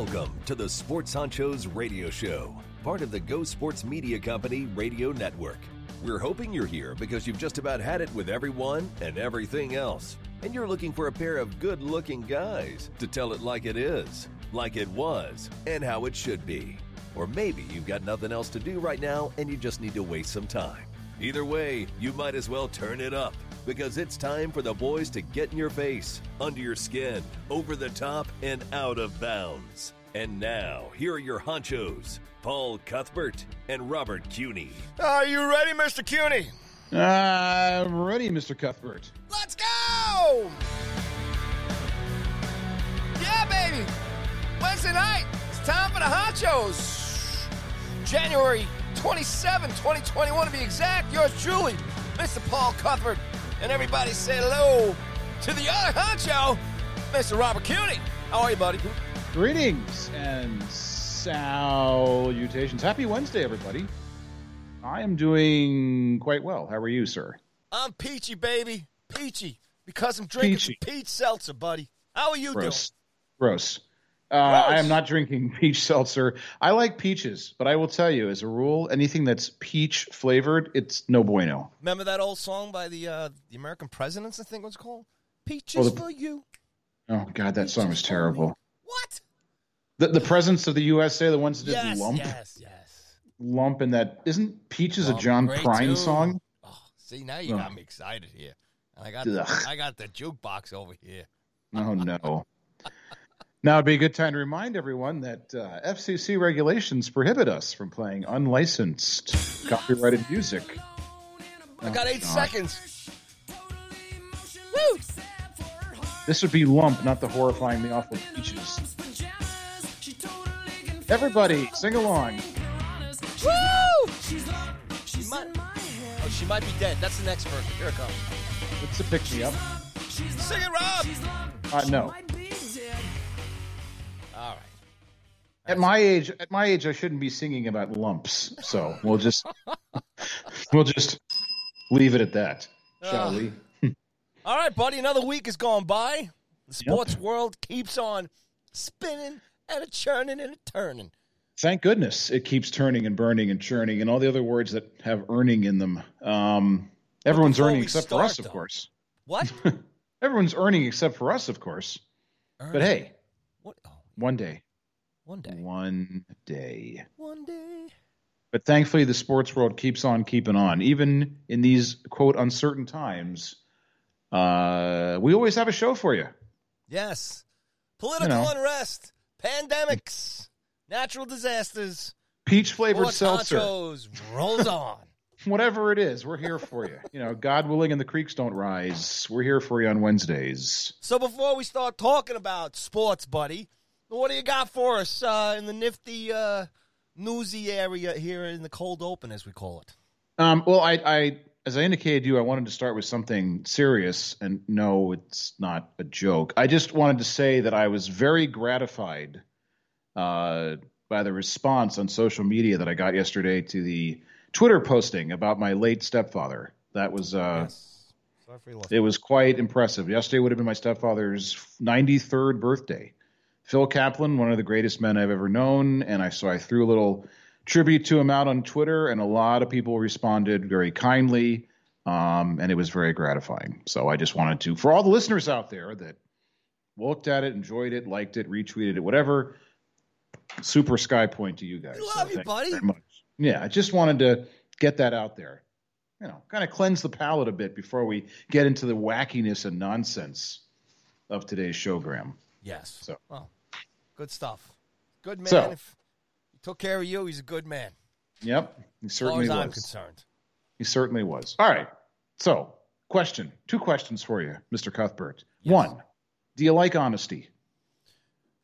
Welcome to the Sports Honchos Radio Show, part of the Go Sports Media Company radio network. We're hoping you're here because you've just about had it with everyone and everything else, and you're looking for a pair of good looking guys to tell it like it is, like it was, and how it should be. Or maybe you've got nothing else to do right now and you just need to waste some time. Either way, you might as well turn it up because it's time for the boys to get in your face, under your skin, over the top, and out of bounds. And now, here are your honchos, Paul Cuthbert and Robert Cuny. Are you ready, Mr. Cuwney? I'm ready, Mr. Cuthbert. Let's go! Yeah, baby! Wednesday night, it's time for the honchos. January 27, 2021 to be exact. Yours truly, Mr. Paul Cuthbert. And everybody say hello to the other honcho, Mr. Robert Cuwney. How are you, buddy? Greetings and salutations. Happy Wednesday, everybody. I am doing quite well. How are you, sir? I'm peachy, baby. Peachy. Because I'm drinking Peachy. peach seltzer, buddy. How are you Gross. Gross. Uh, I am not drinking peach seltzer. I like peaches, but I will tell you, as a rule, anything that's peach flavored, it's no bueno. Remember that old song by the uh, the American Presidents, I think it was called? Peaches Well, the- for you. Oh God, that song was terrible. What? The, the presidents of the USA, the ones that did lump, yes, yes. lump, and that isn't peaches a John Prine song? Oh, see, now you got me excited here. I got Ugh. I got the jukebox over here. Oh no. Now it'd be a good time to remind everyone that uh, FCC regulations prohibit us from playing unlicensed copyrighted music. I got eight God. seconds. Woo! This would be lump, not the horrifying horrifyingly awful peaches. Everybody, sing along. Woo! She might, oh, she might be dead. That's the next verse. Here it comes. It's a pick me up. Sing it, Rob. Uh, no, at my age, at my age, I shouldn't be singing about lumps. So we'll just, we'll just leave it at that, shall Ugh. we? All right, buddy. Another week has gone by. The sports world keeps on spinning and a churning and a turning. Thank goodness it keeps turning and burning and churning and all the other words that have earning in them. Um, everyone's earning except for start, us, of course. What? Everyone's earning except for us, of course. But hey, what? Oh, one day, one day. one day. One day. But thankfully, the sports world keeps on keeping on, even in these quote uncertain times. Uh, we always have a show for you. Yes. Political You know. unrest, pandemics, natural disasters, Peach flavored seltzer, honchos rolls on. whatever it is, we're here for you. You know, God willing, and the creeks don't rise. We're here for you on Wednesdays. So before we start talking about sports, buddy, what do you got for us uh, in the nifty uh, newsy area here in the cold open, as we call it? Um, well, I, I, as I indicated to you, I wanted to start with something serious, and no, it's not a joke. I just wanted to say that I was very gratified uh, by the response on social media that I got yesterday to the Twitter posting about my late stepfather. That was uh, yes. Sorry for your loss. it was quite impressive. Yesterday would have been my stepfather's 93rd birthday. Phil Kaplan, one of the greatest men I've ever known, and I so I threw a little tribute to him out on Twitter, and a lot of people responded very kindly, um, and it was very gratifying. So I just wanted to, for all the listeners out there that looked at it, enjoyed it, liked it, retweeted it, whatever, super sky point to you guys. We love you, buddy. very much. Yeah, I just wanted to get that out there. You know, kind of cleanse the palate a bit before we get into the wackiness and nonsense of today's showgram. Yes. So- Well, good stuff. Good man. So- if he took care of you, he's a good man. Yep, he As far certainly as I'm was. concerned. He certainly was. All right. So, question. Two questions for you, Mr. Cuthbert. Yes. One, do you like honesty?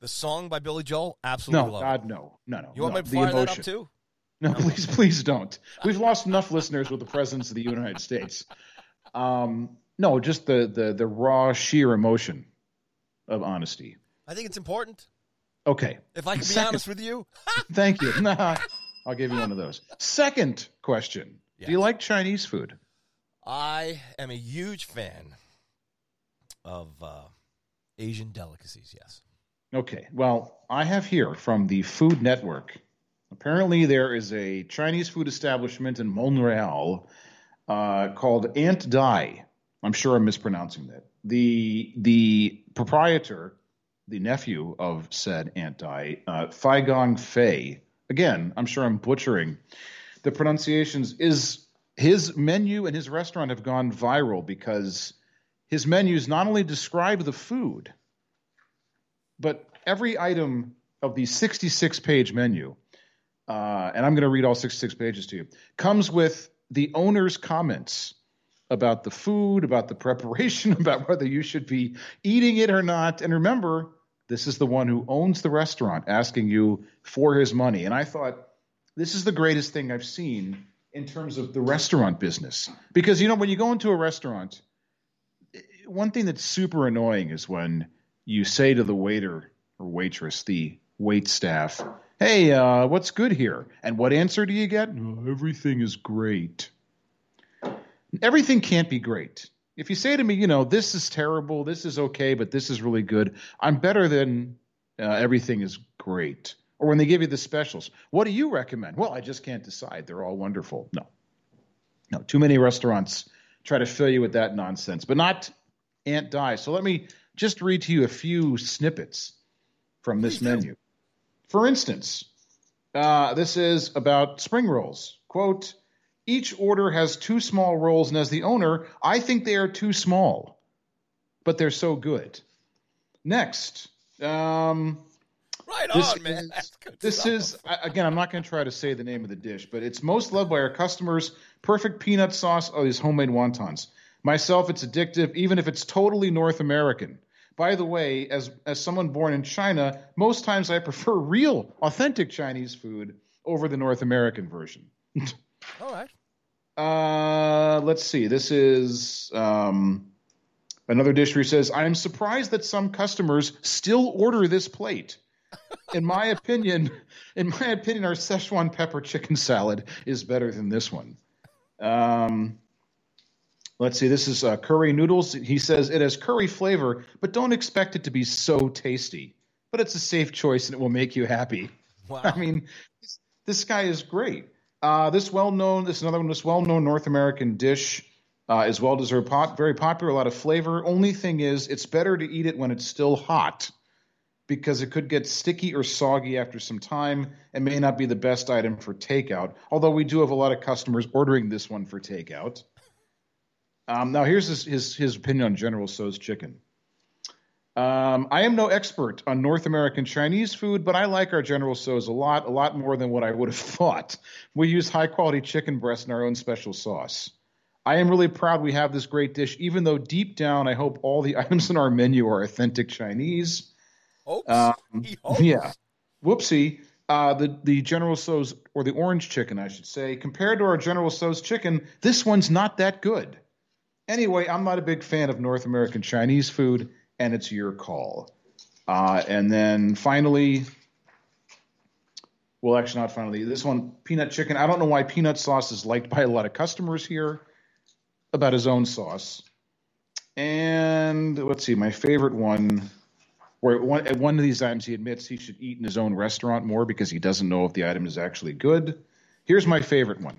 The song by Billy Joel, absolutely No, God, it. no. No, no. You want no. me to the fire that up too? No, please, please don't. We've lost enough listeners with the Presidents of the United States. Um, no, just the, the the raw, sheer emotion of honesty. I think it's important. Okay. If I can be Second- honest with you, Thank you. Nah, I'll give you one of those. Second question: Do you like Chinese food? I am a huge fan of uh, Asian delicacies. Yes. Okay. Well, I have here from the Food Network. Apparently, there is a Chinese food establishment in Montreal uh, called Aunt Dai. I'm sure I'm mispronouncing that. The the proprietor, the nephew of said Aunt Dai, uh, Fai Gong Fei. Again, I'm sure I'm butchering the pronunciations. Is his menu and his restaurant have gone viral because his menus not only describe the food, but every item of the 66 page menu, uh, and I'm going to read all 66 pages to you, comes with the owner's comments about the food, about the preparation, about whether you should be eating it or not. And remember, this is the one who owns the restaurant asking you for his money. And I thought, this is the greatest thing I've seen in terms of the restaurant business. Because, you know, when you go into a restaurant, one thing that's super annoying is when you say to the waiter or waitress, the wait staff, hey, uh, what's good here? And what answer do you get? Oh, everything is great. Everything can't be great. If you say to me, you know, this is terrible, this is okay, but this is really good, I'm better than uh, everything is great. Or when they give you the specials, what do you recommend? Well, I just can't decide. They're all wonderful. No. No, too many restaurants try to fill you with that nonsense, but not Aunt Dai. So let me just read to you a few snippets from this menu. For instance, uh, this is about spring rolls. Quote, each order has two small rolls, and as the owner, I think they are too small, but they're so good. Next, um, Right this on, man. is- this stuff. is again. I'm not going to try to say the name of the dish, but it's most loved by our customers. Perfect peanut sauce. Oh, these homemade wontons. Myself, it's addictive, even if it's totally North American. By the way, as as someone born in China, most times I prefer real, authentic Chinese food over the North American version. all right. Uh, let's see. This is um, another dish where he says, "I am surprised that some customers still order this plate." In my opinion, in my opinion, our Szechuan pepper chicken salad is better than this one. Um, let's see. This is uh, curry noodles. He says it has curry flavor, but don't expect it to be so tasty. But it's a safe choice and it will make you happy. Wow. I mean, this, this guy is great. Uh, this well-known, this is another one, this well-known North American dish uh, is well-deserved, pot, very popular, a lot of flavor. Only thing is, it's better to eat it when it's still hot because it could get sticky or soggy after some time and may not be the best item for takeout. Although we do have a lot of customers ordering this one for takeout. Um, now, here's his, his his opinion on General Tso's chicken. Um, I am no expert on North American Chinese food, but I like our General Tso's a lot, a lot more than what I would have thought. We use high quality chicken breast in our own special sauce. I am really proud we have this great dish, even though deep down I hope all the items in our menu are authentic Chinese. Hopes. Um, hopes. Yeah. Whoopsie. Uh, the the General Tso's or the orange chicken, I should say, compared to our General Tso's chicken, this one's not that good. Anyway, I'm not a big fan of North American Chinese food, and it's your call. Uh, and then finally, well, actually, not finally. This one, peanut chicken. I don't know why peanut sauce is liked by a lot of customers here. About his own sauce. And let's see, my favorite one where one, at one of these times he admits he should eat in his own restaurant more because he doesn't know if the item is actually good. Here's my favorite one.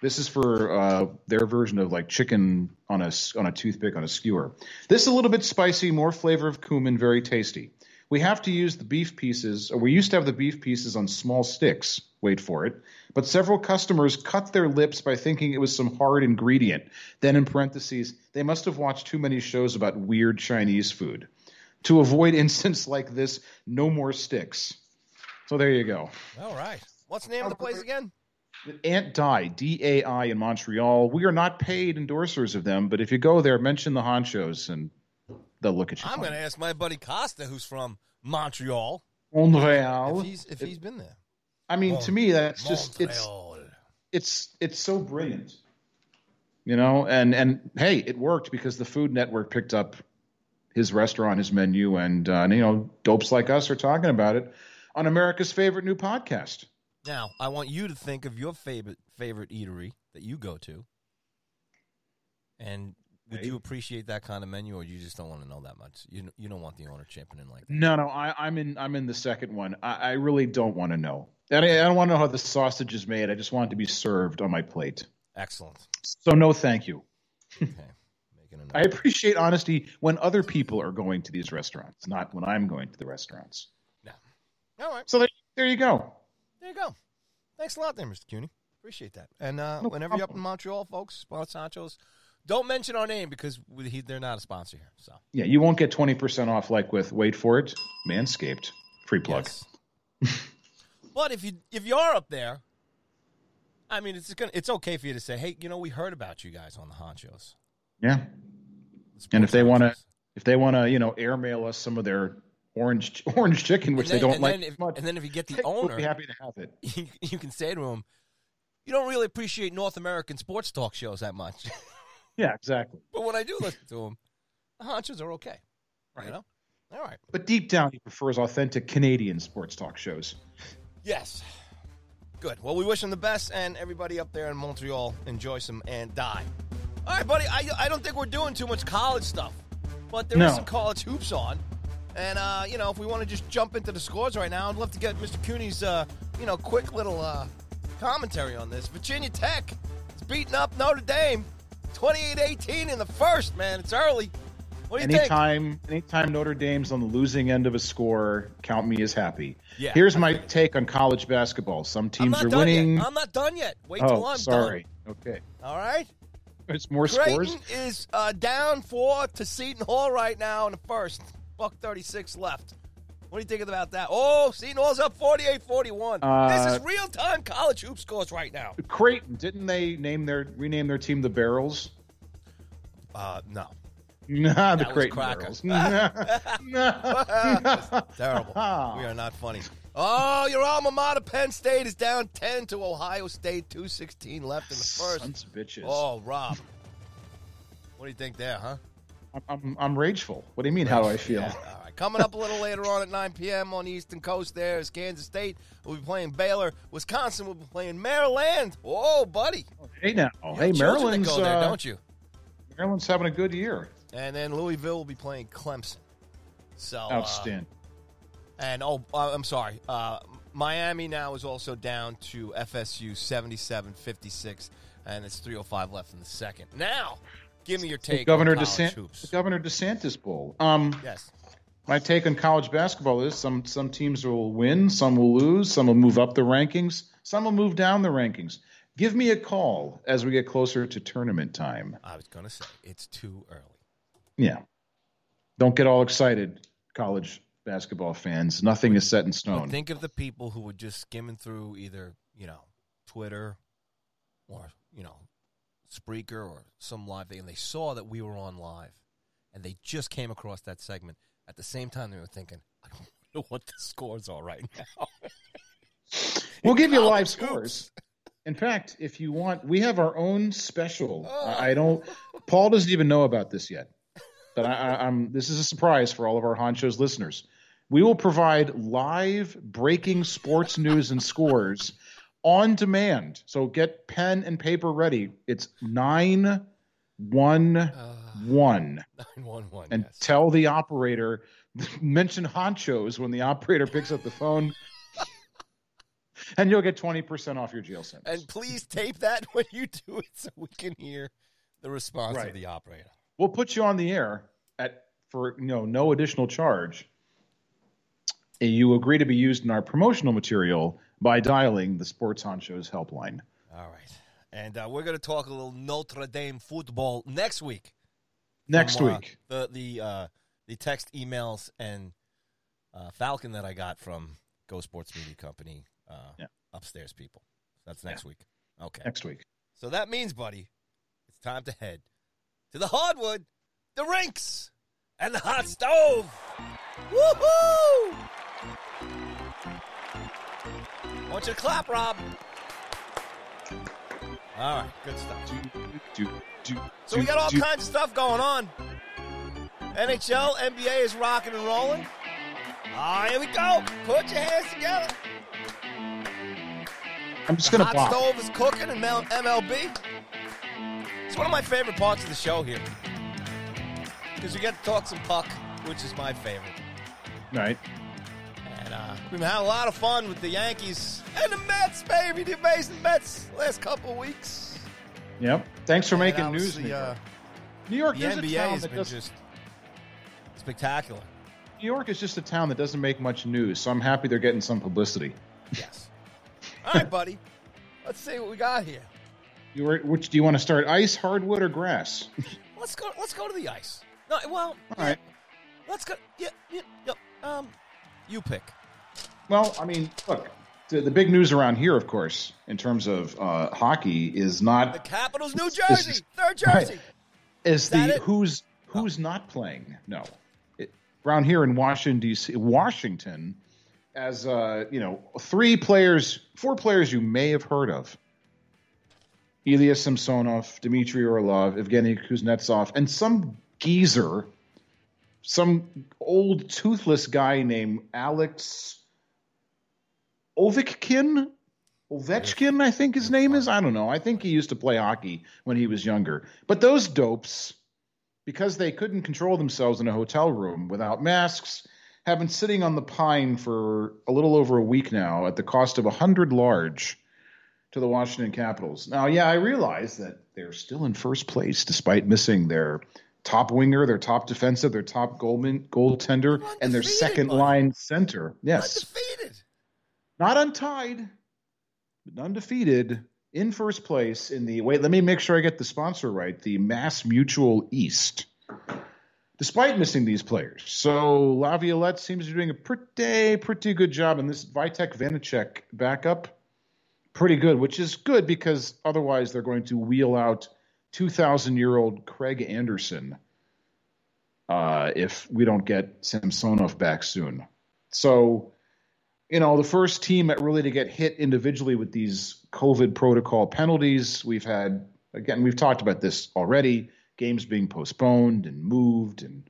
This is for uh, their version of like chicken on a on a toothpick on a skewer. This is a little bit spicy, more flavor of cumin, very tasty. We have to use the beef pieces, or we used to have the beef pieces on small sticks. Wait for it. But several customers cut their lips by thinking it was some hard ingredient. Then, in parentheses, they must have watched too many shows about weird Chinese food. To avoid incidents like this, no more sticks. So there you go. All right. What's the name of the place again? Aunt Dai, D A I in Montreal. We are not paid endorsers of them, but if you go there, mention the honchos and they'll look at you. I'm going to ask my buddy Costa, who's from Montreal, Montreal. if he's if he's been there. I mean, to me, that's just it's it's it's so brilliant, you know. And and hey, it worked because the Food Network picked up his restaurant, his menu, and, uh, and you know, dopes like us are talking about it on America's favorite new podcast. Now, I want you to think of your favorite favorite eatery that you go to, and would you appreciate that kind of menu, or you just don't want to know that much? You you don't want the owner chipping in like that. No, no, I, I'm in. I'm in the second one. I, I really don't want to know. And I, I don't want to know how the sausage is made. I just want it to be served on my plate. Excellent. So no, thank you. Okay, making. I appreciate honesty when other people are going to these restaurants, not when I'm going to the restaurants. No. All right, So there, there you go. There you go. Thanks a lot, there, Mr. Cuny. Appreciate that. And uh, No whenever you're up in. Montreal, folks, Sports Honchos, don't mention our name because we, he, they're not a sponsor here. So Yeah, you won't get twenty percent off like with wait for it, Manscaped. Free plug. Yes. but if you if you are up there, I mean, it's gonna it's okay for you to say, hey, you know, we heard about you guys on the honchos. Yeah. And if they wanna- If they want to, you know, airmail us some of their orange orange chicken, which then, they don't like if, much, and then if you get the we'll owner, be happy to have it. you, you can say to him, "You don't really appreciate North American sports talk shows that much." Yeah, exactly. but when I do listen to him, the honchos are okay. You Right. know, all right. But deep down, he prefers authentic Canadian sports talk shows. Yes. Good. Well, we wish him the best, and everybody up there in Montreal enjoy some Aunt Dai. All right, buddy. I, I don't think we're doing too much college stuff, but there is No. some college hoops on. And, uh, you know, if we want to just jump into the scores right now, I'd love to get Mr. Cooney's, uh, you know, quick little uh, commentary on this. Virginia Tech is beating up Notre Dame 28 18 in the first, man. It's early. What do you think? Anytime, anytime Notre Dame's on the losing end of a score, count me as happy. Yeah. Here's my take on college basketball. Some teams are winning. yet. I'm not done yet. Wait till oh, I'm sorry. Okay, done. All right? it's more Creighton scores. is uh, down four to Seton Hall right now in the first. Buck 36 left. What do you think about that? Oh, Seton Hall's up 48 41. Uh, this is real time college hoop scores right now. Creighton didn't they name their rename their team the Barrels? Uh, no. Nah, the That Creighton. Barrels. Terrible. we are not funny. Oh, your alma mater, Penn State, is down 10 to Ohio State, 216 left in the first. Sons of bitches. Oh, Rob. What do you think there, huh? I'm, I'm, rageful. What do you mean? How do I feel? Yeah, all right. Coming up a little later on at 9 p.m. on the Eastern Coast, there is Kansas State. We'll be playing Baylor. Wisconsin will be playing Maryland. Whoa, buddy. Hey now, hey have children that Maryland's go there, uh, don't you? Maryland's having a good year. And then Louisville will be playing Clemson. So uh, Outstanding. and oh, uh, I'm sorry. Uh, Miami now is also down to FSU 77-56, and it's 3:05 left in the second. Now, give me your The take, Governor DeSantis, Governor DeSantis Bowl. Um, Yes. my take on college basketball is some some teams will win, some will lose, some will move up the rankings, some will move down the rankings. Give me a call as we get closer to tournament time. I was gonna say it's too early. Yeah, don't get all excited, college basketball fans. Nothing is set in stone. think of the people who were just skimming through either, you know, Twitter or, you know, Spreaker or some live thing, and they saw that we were on live, and they just came across that segment. At the same time, they were thinking, I don't know what the scores are right now. We'll give you live scores. In fact, if you want, we have our own special. Oh. I don't. Paul doesn't even know about this yet, but I, I, I'm. This is a surprise for all of our Honchos listeners. We will provide live breaking sports news and scores on demand. So get pen and paper ready. It's nine one uh, one, 911, and yes. tell the operator. Mention Honchos when the operator picks up the phone. And you'll get 20% off your jail sentence. and please tape that when you do it so we can hear the response Right. of the operator. we'll put you on the air at for you know no additional charge. And you agree to be used in our promotional material by dialing the Sports Honchos helpline. All right. And uh, we're going to talk a little Notre Dame football next week. Next from, uh, week. the the uh, the text emails and uh, Falcon that I got from Go Sports Media Company uh, Yeah. upstairs people. That's next week. Okay. Next week. So that means, buddy, it's time to head to the hardwood, the rinks, and the hot stove. Woohoo! I want you to clap, Rob. All right, good stuff. Do, do, do, So we got all do. kinds of stuff going on. NHL, NBA is rocking and rolling. Ah, here we go. Put your hands together. I'm just going to Hot pop. stove is cooking in Mel- MLB. It's one of my favorite parts of the show here. because we get to talk some puck, which is my favorite. Right. And uh, we've had a lot of fun with the Yankees and the Mets, baby, the amazing Mets last couple weeks. Yep. Thanks for And making news. obviously, New York. uh, New York the is a NBA town has that been does- just spectacular. New York is just a town that doesn't make much news, so I'm happy they're getting some publicity. Yes. All right, buddy. Let's see what we got here. You were, which do you want to start? Ice, hardwood, or grass? Let's go. Let's go to the ice. No, well, All right. let's go. Yeah, yeah, yeah. Um, you pick. Well, I mean, look, the, the big news around here, of course, in terms of uh, hockey, is not The Capitals, New Jersey, is- third Jersey. Right. is that the who's who's not playing. No, it, around here in Washington D.C., Washington, as uh, you know, three players, four players you may have heard of: Ilya Samsonov, Dmitry Orlov, Evgeny Kuznetsov, and some geezer, some old toothless guy named Alex Ovechkin. Ovechkin, I think his name is. I don't know. I think he used to play hockey when he was younger. But those dopes, because they couldn't control themselves in a hotel room without masks, have been sitting on the pine for a little over a week now at the cost of a hundred large to the Washington Capitals. Now, yeah, I realize that they're still in first place despite missing their top winger, their top defensive, their top goalman, goaltender, and their second buddy. line center. Yes Undefeated. not untied, but undefeated in first place in the wait. Let me make sure I get the sponsor right. The Mass Mutual East. Despite missing these players, so Laviolette seems to be doing a pretty pretty good job, and this Vitek Vanecek backup pretty good, which is good because otherwise they're going to wheel out 2,000 year old Craig Anderson uh, if we don't get Samsonov back soon. So you know, the first team really to get hit individually with these COVID protocol penalties. We've had, again, we've talked about this already games being postponed and moved and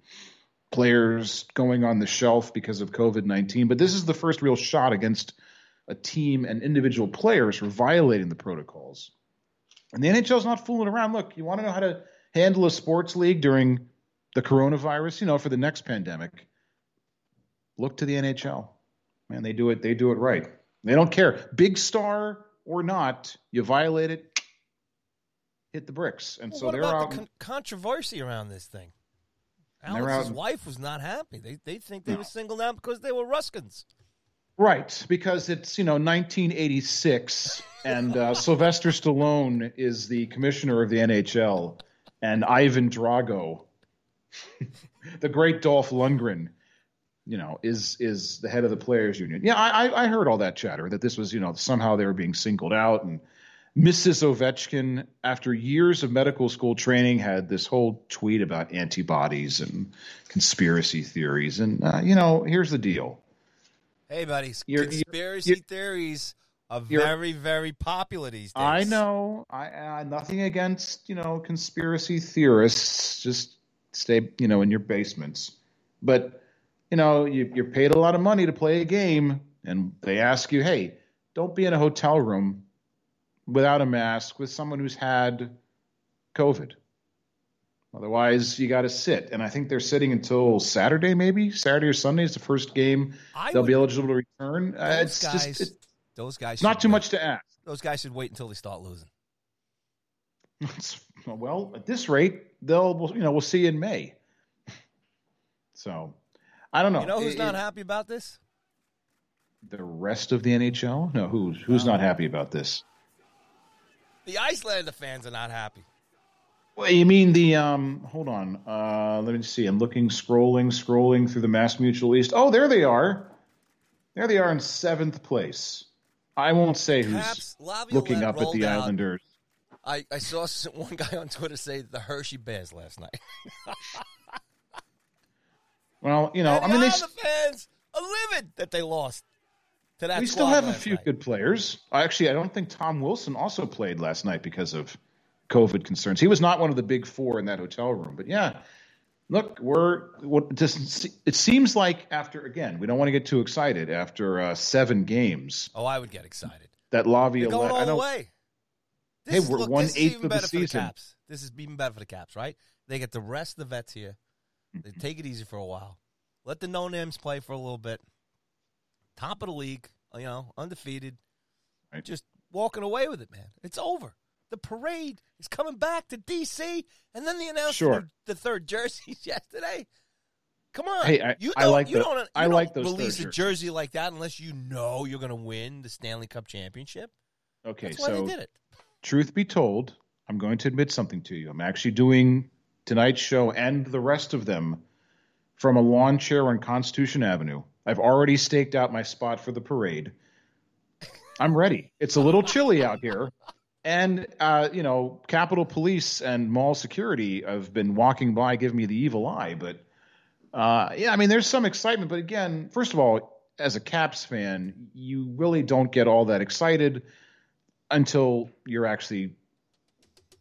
players going on the shelf because of COVID 19. But this is the first real shot against a team and individual players for violating the protocols. And the NHL's not fooling around. Look, you want to know how to handle a sports league during the coronavirus, you know, for the next pandemic? Look to the NHL. Man, they do it. They do it right. They don't care, big star or not. You violate it, hit the bricks, and Well, so what they're about out. the con- controversy around this thing? Alex's out- wife was not happy. They they think they No. were singled out because they were Ruskins. Right, because it's you know 1986, and uh, Sylvester Stallone is the commissioner of the NHL, and Ivan Drago, the great Dolph Lundgren, you know, is is the head of the players' union. Yeah, I, I- I heard all that chatter that this was you know somehow they were being singled out, and Mrs. Ovechkin, after years of medical school training, had this whole tweet about antibodies and conspiracy theories, and uh, you know, here's the deal. Hey, buddy, You're- conspiracy you're- theories are very very popular these days. I know. I, I nothing against you know conspiracy theorists. Just stay you know in your basements. But you know you, you're paid a lot of money to play a game, and they ask you, hey, don't be in a hotel room without a mask with someone who's had COVID. Otherwise, you got to sit. And I think they're sitting until Saturday, maybe Saturday or Sunday is the first game I they'll would- be eligible to return. Uh, Those it's guys, just it's those guys, not too wait. much to ask. Those guys should wait until they start losing. Well, at this rate, they'll you know we'll see in May. So, I don't know. You know who's It- not it- happy about this? The rest of the NHL? No, who's who's not happy about this? The Islander fans are not happy. Well, you mean the um? Hold on. Uh, let me see. I'm looking, scrolling, scrolling through the Mass Mutual East. Oh, there they are. There they are in seventh place. I won't say who's Laviolette looking up at the out- Islanders. I, I saw one guy on Twitter say the Hershey Bears last night. Well, you know, and I mean, they, the fans are livid that they lost to that we still have a few night. good players. Actually, I don't think Tom Wilson also played last night because of COVID concerns. He was not one of the big four in that hotel room. But yeah, look, we're what just it seems like after again, we don't want to get too excited after uh, seven games Oh, I would get excited. that Laviolette. going all I the know way. This Hey, is, we're look, one this is eighth even of the for season. the Caps. This is even better for the Caps, right? They get the rest of the vets here. They take it easy for a while. Let the no names play for a little bit. Top of the league, you know, undefeated. Right. Just walking away with it, man. It's over. The parade is coming back to DC, and then they announced Sure. the, the third jerseys yesterday. Come on, Hey, I- you don't, like you the- don't, you I don't like those release a jersey like that unless you know you're going to win the Stanley Cup championship. Okay, That's so did it. truth be told, I'm going to admit something to you. I'm actually doing tonight's show and the rest of them from a lawn chair on Constitution Avenue. I've already staked out my spot for the parade. I'm ready. It's a little chilly out here. And, uh, you know, Capitol Police and mall security have been walking by, giving me the evil eye. But, uh, yeah, I mean, there's some excitement. But again, first of all, as a Caps fan, you really don't get all that excited until you're actually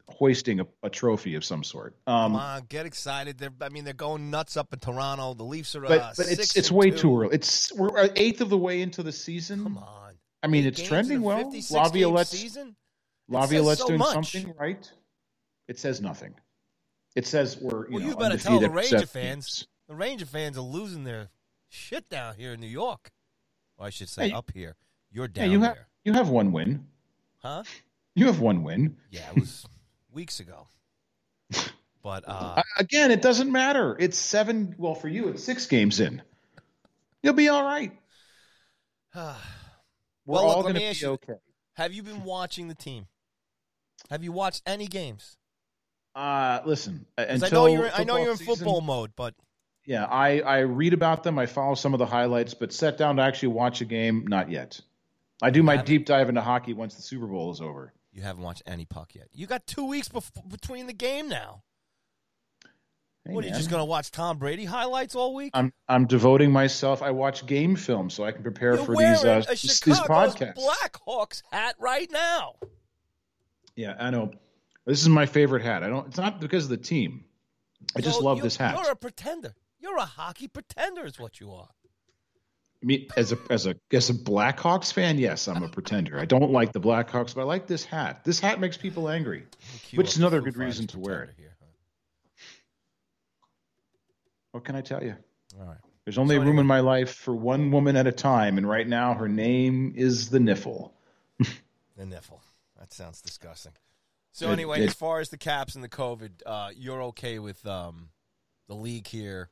hoisting a, a trophy of some sort. Um, Come on, get excited. They're, I mean, they're going nuts up in Toronto. The Leafs are, but uh, but it's it's way two. too early. It's we're eighth of the way into the season. Come on. I mean, Eight it's trending well. 56 game Laviolette's season? Laviolette's so doing much. something right. It says nothing. It says we're you Well, know you better tell the Ranger fans. games. The Ranger fans are losing their shit down here in New York. Or I should say Hey, up here. You're Yeah, down you have there. you have one win. Huh? You have one win. Yeah, it was weeks ago. But uh, Uh, again, it doesn't matter. It's seven. Well, for you, it's six games in. You'll be all right. We're Well, all going to be you- okay. have you been watching the team? Have you watched any games? Uh, listen, until I know you're I know you're in season- football mode, but Yeah, I, I read about them. I follow some of the highlights, but set down to actually watch a game, not yet. I do my deep dive into hockey once the Super Bowl is over. you haven't watched any puck yet. You got two weeks bef- between the game now. Hey, what are you just going to watch Tom Brady highlights all week? I'm I'm devoting myself. I watch game film so I can prepare You're for these uh, these, podcasts. Blackhawks hat right now. Yeah, I know. This is my favorite hat. I don't. It's not because of the team. I just love you- this hat. You're a pretender. You're a hockey pretender, is what you are. Me as a as a as a Blackhawks fan, yes, I'm a pretender. I don't like the Blackhawks, but I like this hat. This hat makes people angry. Which is another good reason to wear it. Here, huh? What can I tell you? All right. There's only So room anyway- in my life for one woman at a time, and right now her name is the Niffle. The niffle. That sounds disgusting. So It- anyway, it- as far as the caps and the COVID, uh, you're okay with um, the league here,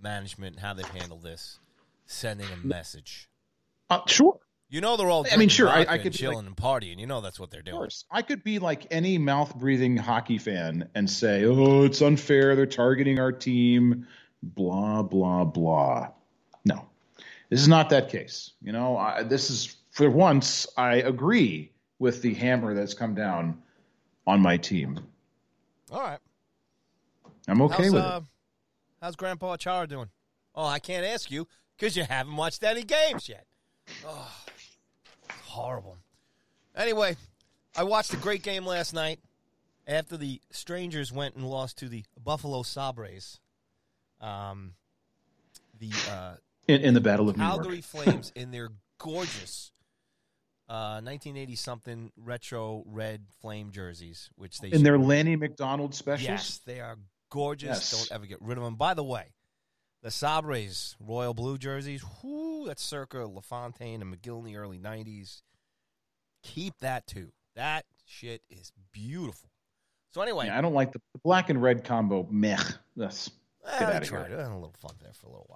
management, how they've handled this, sending a message. Uh, sure, You know they're all. I mean, sure, I- vodka I and could be chilling like- and partying. You know that's what they're of doing. course. I could be like any mouth breathing hockey fan and say, "Oh, it's unfair. They're targeting our team." Blah blah blah. No, this is not that case. You know, I, this is for once I agree with the hammer that's come down on my team. All right. I'm okay how's, with uh, it. How's Grandpa Chara doing? Oh, I can't ask you because you haven't watched any games yet. Oh, horrible. Anyway, I watched a great game last night after the Strangers went and lost to the Buffalo Sabres. Um, the uh, In, in the Battle of New York. Flames in their gorgeous uh, 1980 something retro red flame jerseys, which they In their Lanny McDonald specials. Yes, they are gorgeous. Yes. Don't ever get rid of them. By the way, the Sabres royal blue jerseys, whoo, that's circa LaFontaine and Mogilny in the early 90s. Keep that too. That shit is beautiful. So anyway, Yeah, I don't like the, black and red combo. Meh. That's eh, get I outta tried here. it. I had a little fun there for a little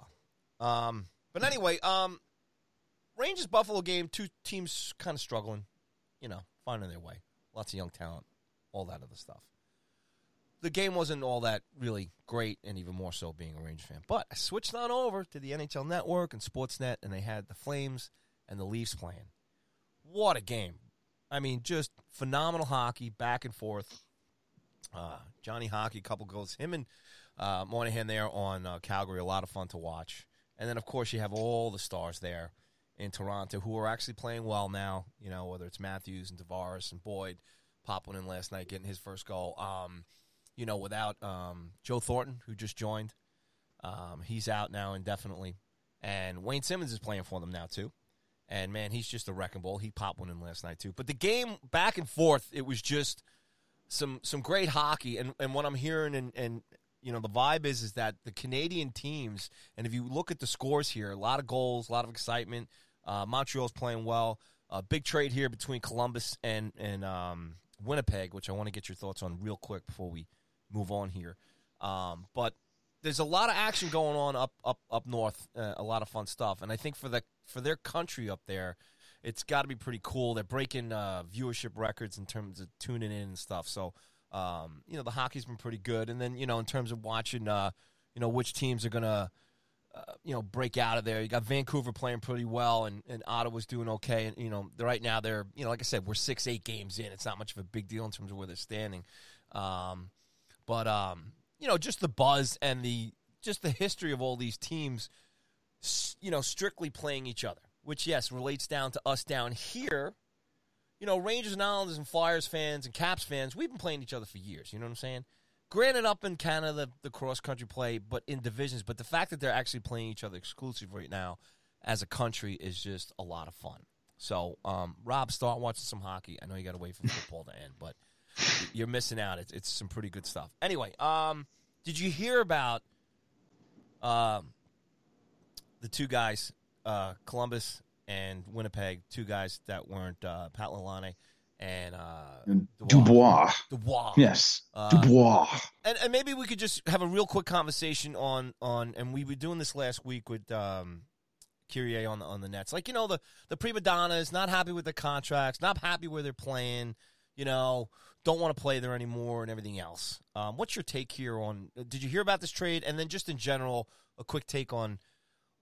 while. Um, but anyway, um, Rangers Buffalo game, two teams kind of struggling, you know, finding their way. Lots of young talent, all that other stuff. The game wasn't all that really great, and even more so being a Rangers fan. But I switched on over to the NHL Network and Sportsnet, and they had the Flames and the Leafs playing. What a game! I mean, just phenomenal hockey, back and forth. Uh, Johnny Hockey, couple goals. Him and uh, Monahan there on uh, Calgary, a lot of fun to watch. And then, of course, you have all the stars there in Toronto who are actually playing well now. You know, whether it's Matthews and Tavares and Boyd, popping in last night, getting his first goal. Um, you know, without um, Joe Thornton, who just joined, um, he's out now indefinitely. And Wayne Simmonds is playing for them now, too. And, man, he's just a wrecking ball. He popped one in last night, too. But the game back and forth, it was just some some great hockey. And, and what I'm hearing and, and you know, the vibe is is that the Canadian teams, and if you look at the scores here, a lot of goals, a lot of excitement. Uh, Montreal's playing well. A big trade here between Columbus and and um, Winnipeg, which I want to get your thoughts on real quick before we move on here. Um, but there's a lot of action going on up up up north. Uh, a lot of fun stuff, and I think for the for their country up there, it's got to be pretty cool. They're breaking uh, viewership records in terms of tuning in and stuff. So, um, you know, the hockey's been pretty good. And then, you know, in terms of watching, uh, you know, which teams are to, uh, you know, break out of there. You got Vancouver playing pretty well, and, and Ottawa's doing okay. And, you know, right now they're, you know, like I said, we're six, eight games in. It's not much of a big deal in terms of where they're standing. Um, but, um, you know, just the buzz and the, just the history of all these teams, you know, strictly playing each other which yes relates down to us down here. You know, Rangers and Islanders and Flyers fans and Caps fans, we've been playing each other for years. You know what I'm saying? Granted, up in Canada, the, cross country play, but in divisions. But the fact that they're actually playing each other exclusive right now as a country is just a lot of fun. So, um, Rob, start watching some hockey. I know you got to wait for football to end, but you're missing out. It's, it's some pretty good stuff. Anyway, um, did you hear about um, the two guys uh, Columbus and Winnipeg, two guys that weren't uh, Pat Lalane and, uh, Dubois. Dubois. Yes, uh, Dubois. And, and, maybe we could just have a real quick conversation on on, and we were doing this last week with um, Kyrie on the on the Nets. Like you know the the prima donnas not happy with the contracts, not happy where they're playing. You know, don't want to play there anymore and everything else. Um, what's your take here on? Did you hear about this trade? And then just in general, a quick take on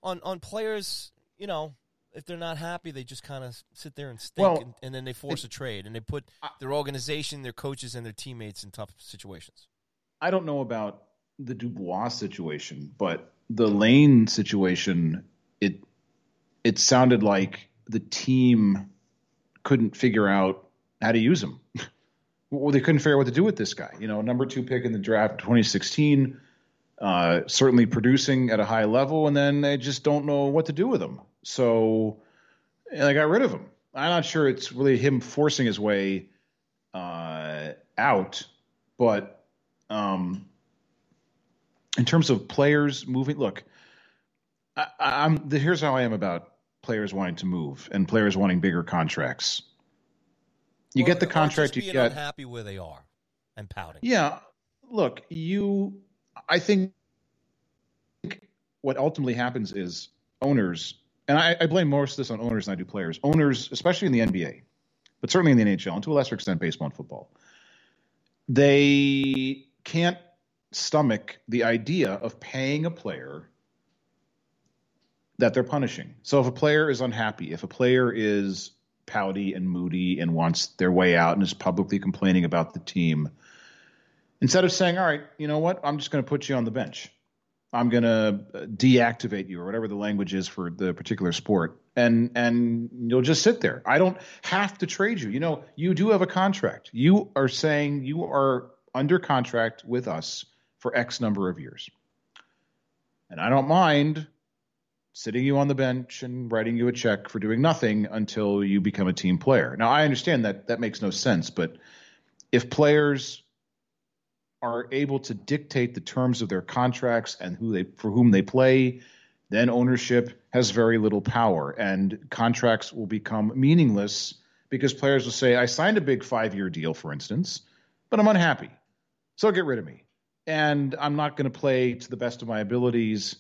on on players, you know, if they're not happy, they just kind of sit there and stink, well, and, and, then they force it, a trade, and they put their organization, their coaches, and their teammates in tough situations. I don't know about the Dubois situation, but the Laine situation, it it sounded like the team couldn't figure out how to use him. well, they couldn't figure out what to do with this guy. You know, number two pick in the draft, 2016 uh, certainly producing at a high level, and then they just don't know what to do with him. So and I got rid of him. I'm not sure it's really him forcing his way uh, out, but um, in terms of players moving, look, I, am here's how I am about players wanting to move and players wanting bigger contracts. You well, get the contract, you get happy where they are and pouting. Yeah, look, you I think what ultimately happens is owners, and I, I, blame most of this on owners than I do players. Owners, especially in the NBA, but certainly in the NHL, and to a lesser extent, baseball and football, they can't stomach the idea of paying a player that they're punishing. So if a player is unhappy, if a player is pouty and moody and wants their way out and is publicly complaining about the team, instead of saying, all right, you know what, I'm just going to put you on the bench. I'm going to uh, deactivate you or whatever the language is for the particular sport. And, and you'll just sit there. I don't have to trade you. You know, you do have a contract. You are saying you are under contract with us for X number of years. And I don't mind sitting you on the bench and writing you a check for doing nothing until you become a team player. Now, I understand that that makes no sense, but if players are able to dictate the terms of their contracts and who they for whom they play, then ownership has very little power and contracts will become meaningless because players will say, I signed a big five year deal, for instance, but I'm unhappy. So get rid of me. And I'm not going to play to the best of my abilities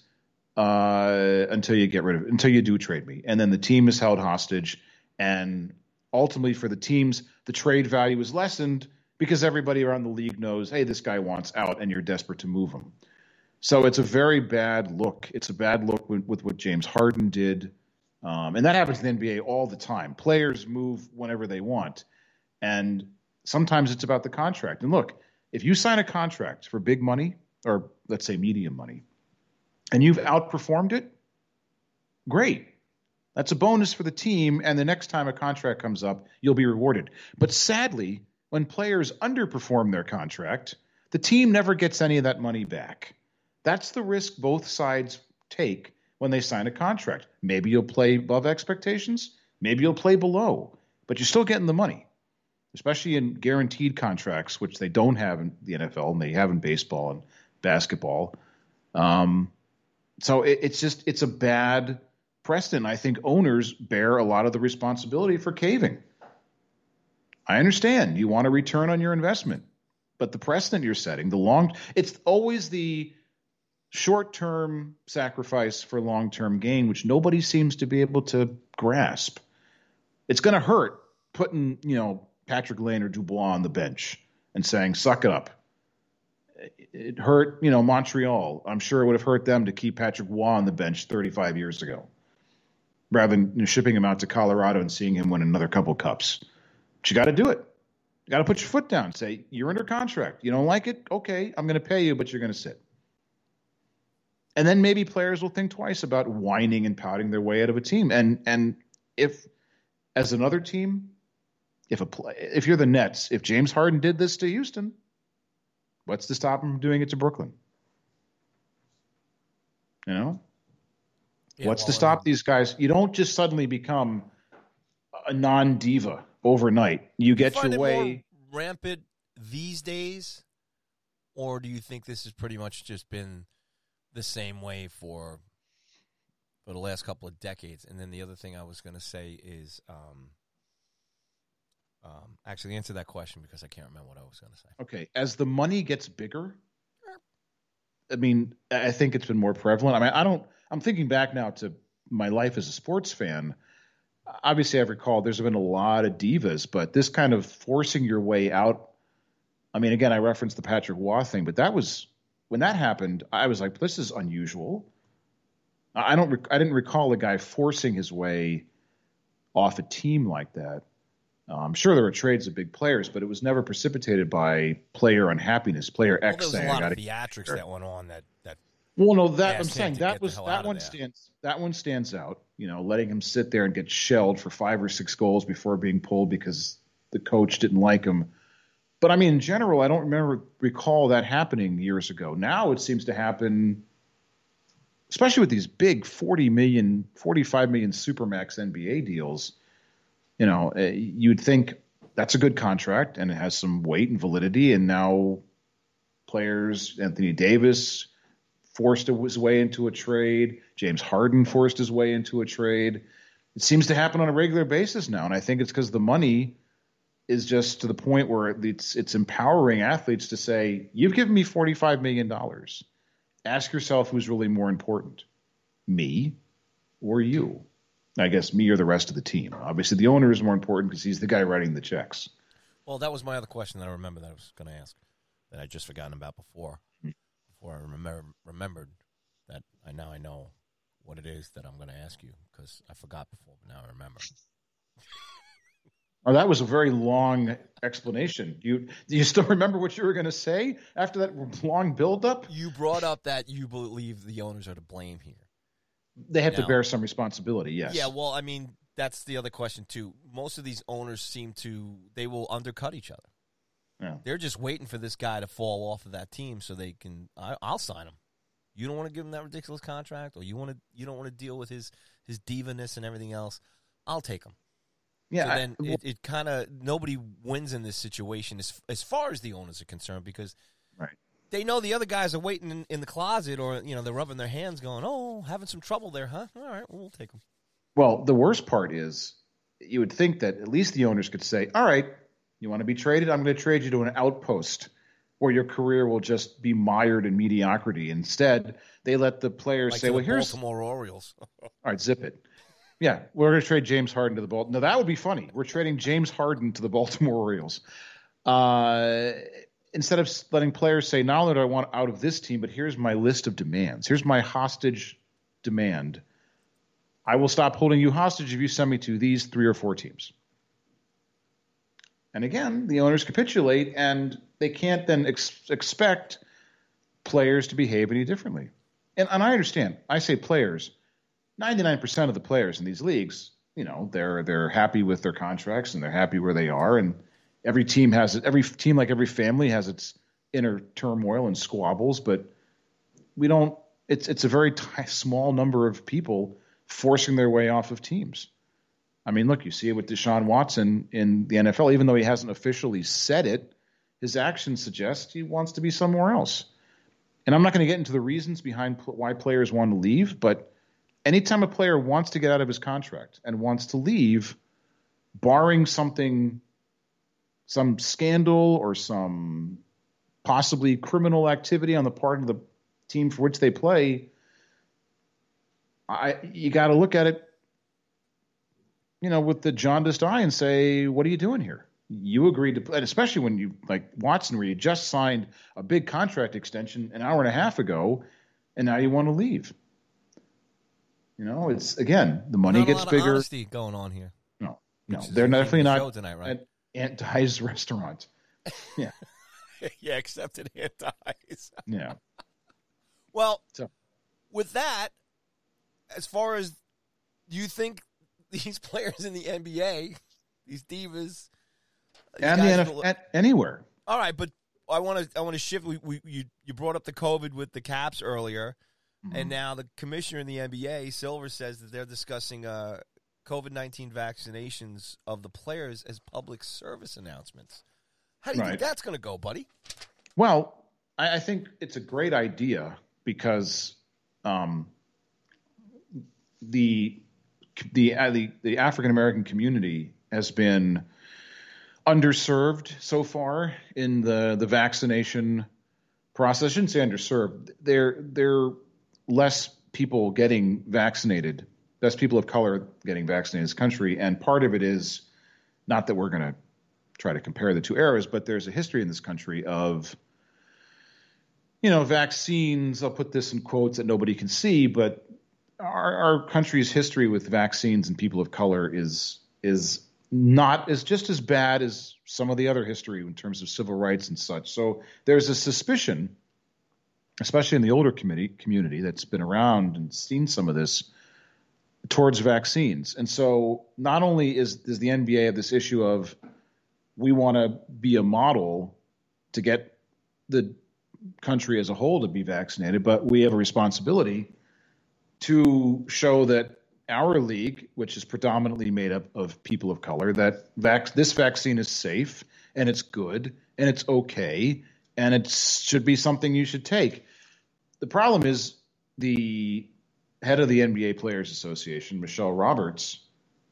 uh, until you get rid of until you do trade me. And then the team is held hostage. And ultimately, for the teams, the trade value is lessened because everybody around the league knows, hey, this guy wants out, and you're desperate to move him. So it's a very bad look. It's a bad look with, with what James Harden did, um, and that happens in the NBA all the time. Players move whenever they want, and sometimes it's about the contract. And look, if you sign a contract for big money, or let's say medium money, and you've outperformed it, great. That's a bonus for the team, and the next time a contract comes up, you'll be rewarded. But sadly, when players underperform their contract, the team never gets any of that money back. That's the risk both sides take when they sign a contract. Maybe you'll play above expectations, maybe you'll play below, but you're still getting the money, especially in guaranteed contracts, which they don't have in the NFL and they have in baseball and basketball. Um, so it, it's just it's a bad precedent. I think owners bear a lot of the responsibility for caving. I understand you want a return on your investment, but the precedent you're setting, the long, it's always the short term sacrifice for long term gain, which nobody seems to be able to grasp. It's going to hurt putting, you know, Patrik Laine or Dubois on the bench and saying, suck it up. It hurt, you know, Montreal. I'm sure it would have hurt them to keep Patrick Roy on the bench 35 years ago rather than shipping him out to Colorado and seeing him win another couple cups. But you got to do it. You got to put your foot down. Say you're under contract. You don't like it? Okay, I'm going to pay you, but you're going to sit. And then maybe players will think twice about whining and pouting their way out of a team. And and if as another team, if a play, if you're the Nets, if James Harden did this to Houston, what's to stop him from doing it to Brooklyn? You know, yeah, what's well, to stop uh, these guys? You don't just suddenly become a non diva overnight. You get you your way. rampant these days, or do you think this has pretty much just been the same way for for the last couple of decades? And then the other thing I was going to say is, um, um, actually answer that question because I can't remember what I was going to say. Okay, as the money gets bigger, I mean, I think it's been more prevalent. I mean, I don't. I'm thinking back now to my life as a sports fan obviously I recall there's been a lot of divas, but this kind of forcing your way out. I mean, again, I referenced the Patrick Roy thing, but that was when that happened. I was like, this is unusual. I don't. I didn't recall a guy forcing his way off a team like that. Uh, I'm sure there were trades of big players, but it was never precipitated by player unhappiness. Player X well, there was a lot of theatrics that went on that that well, no, that I'm saying that was that one stands that one stands out. You know, letting him sit there and get shelled for five or six goals before being pulled because the coach didn't like him. But I mean, in general, I don't remember recall that happening years ago. Now it seems to happen, especially with these big 40 million, 45 million supermax NBA deals. You know, eh, you'd think that's a good contract and it has some weight and validity. And now players, Anthony Davis forced his way into a trade. James Harden forced his way into a trade. It seems to happen on a regular basis now, and I think it's because the money is just to the point where it's it's empowering athletes to say, "You've given me forty five million dollars. Ask yourself who's really more important, me or you." I guess me or the rest of the team. Obviously, the owner is more important because he's the guy writing the checks. Well, that was my other question that I remember that I was going to ask that I'd just forgotten about before before I remember remembered that I now I know what it is that I'm going to ask you because I forgot before, but now I remember. Oh, that was a very long explanation. You do you still remember what you were going to say after that long buildup? You brought up that you believe the owners are to blame here. They have now, to bear some responsibility. Yes. Yeah. Well, I mean, that's the other question too. Most of these owners seem to they will undercut each other. Yeah. They're just waiting for this guy to fall off of that team so they can. I, will sign him. You don't want to give him that ridiculous contract, or you want to. You don't want to deal with his his divaness and everything else. I'll take him. Yeah. So then I, well, it, it kind of nobody wins in this situation as as far as the owners are concerned because right. they know the other guys are waiting in, in the closet or you know they're rubbing their hands, going, "Oh, having some trouble there, huh? All right, well, we'll take them." Well, the worst part is you would think that at least the owners could say, "All right, you want to be traded? I'm going to trade you to an outpost where your career will just be mired in mediocrity. Instead, they let the players like say, "Well, here's Baltimore Orioles." all right, zip it. Yeah, we're going to trade James Harden to the Baltimore. Now that would be funny. We're trading James Harden to the Baltimore Orioles. Uh, instead of letting players say, "Not only do I want out of this team, but here's my list of demands. Here's my hostage demand. I will stop holding you hostage if you send me to these three or four teams." And again, the owners capitulate, and they can't then ex- expect players to behave any differently. And, and I understand. I say players. Ninety-nine percent of the players in these leagues, you know, they're they're happy with their contracts and they're happy where they are. And every team has every team like every family has its inner turmoil and squabbles. But we don't. It's it's a very t- small number of people forcing their way off of teams. I mean, look, you see it with Deshaun Watson in the NFL. Even though he hasn't officially said it, his actions suggest he wants to be somewhere else. and I'm not going to get into the reasons behind why players want to leave, but anytime a player wants to get out of his contract and wants to leave, barring something, some scandal or some possibly criminal activity on the part of the team for which they play, I you got to look at it, you know, with the jaundiced eye and say, what are you doing here? You agreed to, and especially when you like Watson, where you just signed a big contract extension an hour and a half ago, and now you want to leave. You know, it's again the money Not gets bigger. Honesty going on here. No, no, they're definitely not tonight, right? at Aunt Dai's restaurant. Yeah, yeah, except it antis. yeah. Well, So- with that, as far as do you think these players in the NBA, these divas, these and the NFL, at anywhere. all right, but I want to I want to shift. We, we you you brought up the COVID with the Caps earlier, Mm-hmm. and now the commissioner in the NBA, Silver, says that they're discussing uh, COVID nineteen vaccinations of the players as public service announcements. How do you think that's going to go, buddy? Well, I, I think it's a great idea because um, the the uh, the, the African American community has been underserved so far in the the vaccination process. I shouldn't say underserved. There there less people getting vaccinated, less people of color getting vaccinated in this country, and part of it is not that we're going to try to compare the two eras, but there's a history in this country of you know vaccines. I'll put this in quotes that nobody can see, but our, our country's history with vaccines and people of color is is not is just as bad as some of the other history in terms of civil rights and such. So there's a suspicion, especially in the older committee community that's been around and seen some of this towards vaccines. And so not only is does the NBA have this issue of we want to be a model to get the country as a whole to be vaccinated, but we have a responsibility to show that our league, which is predominantly made up of people of color, that vac- this vaccine is safe and it's good and it's okay and it should be something you should take. The problem is the head of the NBA Players Association, Michele Roberts,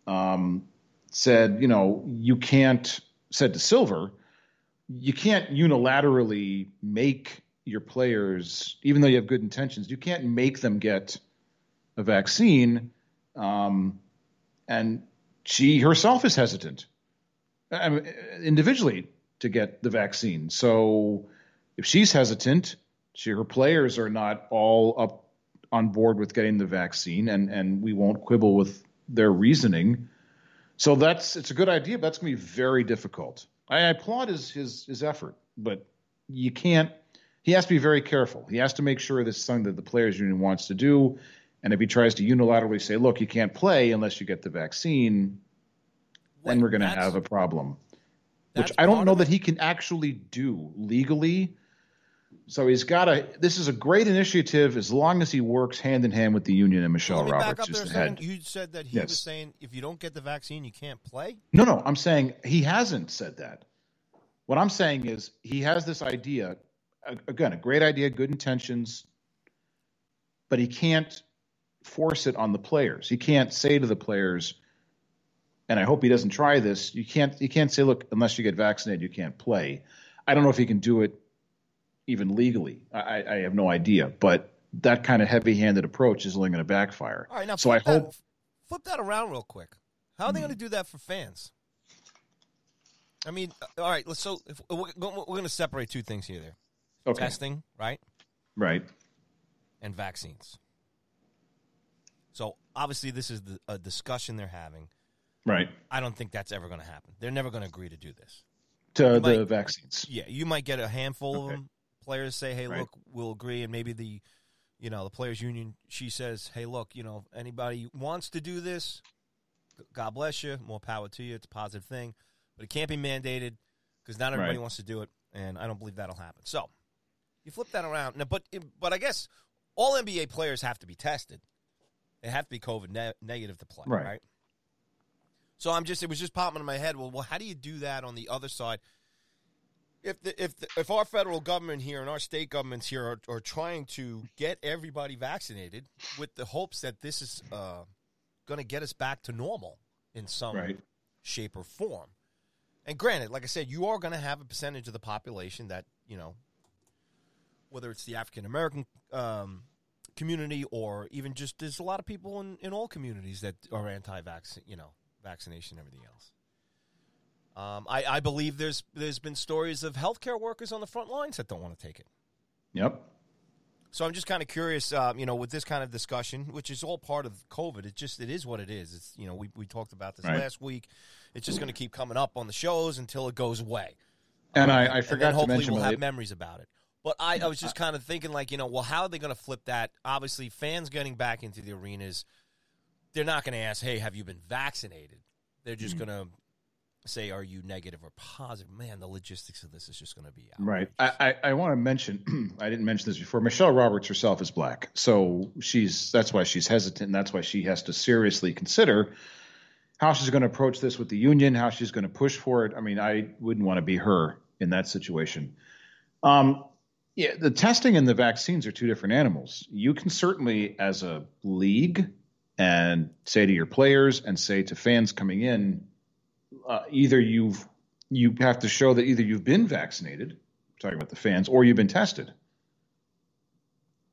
um, said, you know, you can't, said to Silver, you can't unilaterally make your players, even though you have good intentions, you can't make them get a vaccine. Um, and she herself is hesitant I mean, individually to get the vaccine. So if she's hesitant, she, her players are not all up on board with getting the vaccine, and, and we won't quibble with their reasoning. So that's it's a good idea, but that's going to be very difficult. I applaud his, his his effort, but you can't. He has to be very careful. He has to make sure this is something that the players' union wants to do. And if he tries to unilaterally say, "Look, you can't play unless you get the vaccine," then we're going to have a problem. Which I don't know that he can actually do legally. So he's got to. This is a great initiative as long as he works hand in hand with the union and Michele me back Roberts, up there the second. You said that he Yes. was saying if you don't get the vaccine, you can't play. No, no, I'm saying he hasn't said that. What I'm saying is he has this idea, again, a great idea, good intentions, but he can't force it on the players. He can't say to the players, and I hope he doesn't try this. You can't, you can't say, look, unless you get vaccinated, you can't play. I don't know if he can do it even legally. I, I have no idea, but that kind of heavy-handed approach is only going to backfire. All right, now so I flip that, hope flip that around real quick. How are they Hmm. going to do that for fans? I mean, uh, all right. Let's so if, we're, we're going to separate two things here. There, okay, testing, right, right, and vaccines. So obviously, this is the, a discussion they're having. right. I don't think that's ever going to happen. They're never going to agree to do this. To You the might- vaccines. Yeah, you might get a handful of them. Players say, "Hey, Right. look, we'll agree," and maybe the, you know, the players' union. She says, "Hey, look, you know, anybody wants to do this, God bless you, more power to you. It's a positive thing, but it can't be mandated because not everybody Right. wants to do it, and I don't believe that'll happen." So, you flip that around, now, but but I guess all NBA players have to be tested. They have to be COVID ne- negative to play, Right. right? So I'm just it was just popping in my head. Well, well, how do you do that on the other side? if the, if the, if our federal government here and our state governments here are, are trying to get everybody vaccinated with the hopes that this is uh, going to get us back to normal in some Right. shape or form. And granted, like I said, you are going to have a percentage of the population that you know, whether it's the African American um, community or even just there's a lot of people in, in all communities that are anti-vaccine, you know, vaccination and everything else. Um, I, I believe there's there's been stories of healthcare workers on the front lines that don't want to take it. Yep. So I'm just kind of curious, uh, you know, with this kind of discussion, which is all part of COVID. It just it is what it is. It's you know we we talked about this Right. last week. It's just going to keep coming up on the shows until it goes away. And I, I and then forgot to hopefully mention we'll have memories about it. But I, I was just kind of thinking, like, you know, well, how are they going to flip that? Obviously, fans getting back into the arenas, they're not going to ask, "Hey, have you been vaccinated?" They're just Mm-hmm. going to say, "Are you negative or positive?" Man, the logistics of this is just going to be out. Right. I, I, I want to mention, I didn't mention this before. Michele Roberts herself is black. So she's, that's why she's hesitant. And that's why she has to seriously consider how she's going to approach this with the union, how she's going to push for it. I mean, I wouldn't want to be her in that situation. Um, yeah, the testing and the vaccines are two different animals. You can certainly, as a league, and say to your players and say to fans coming in, uh, either you've you have to show that either you've been vaccinated, talking about the fans, or you've been tested.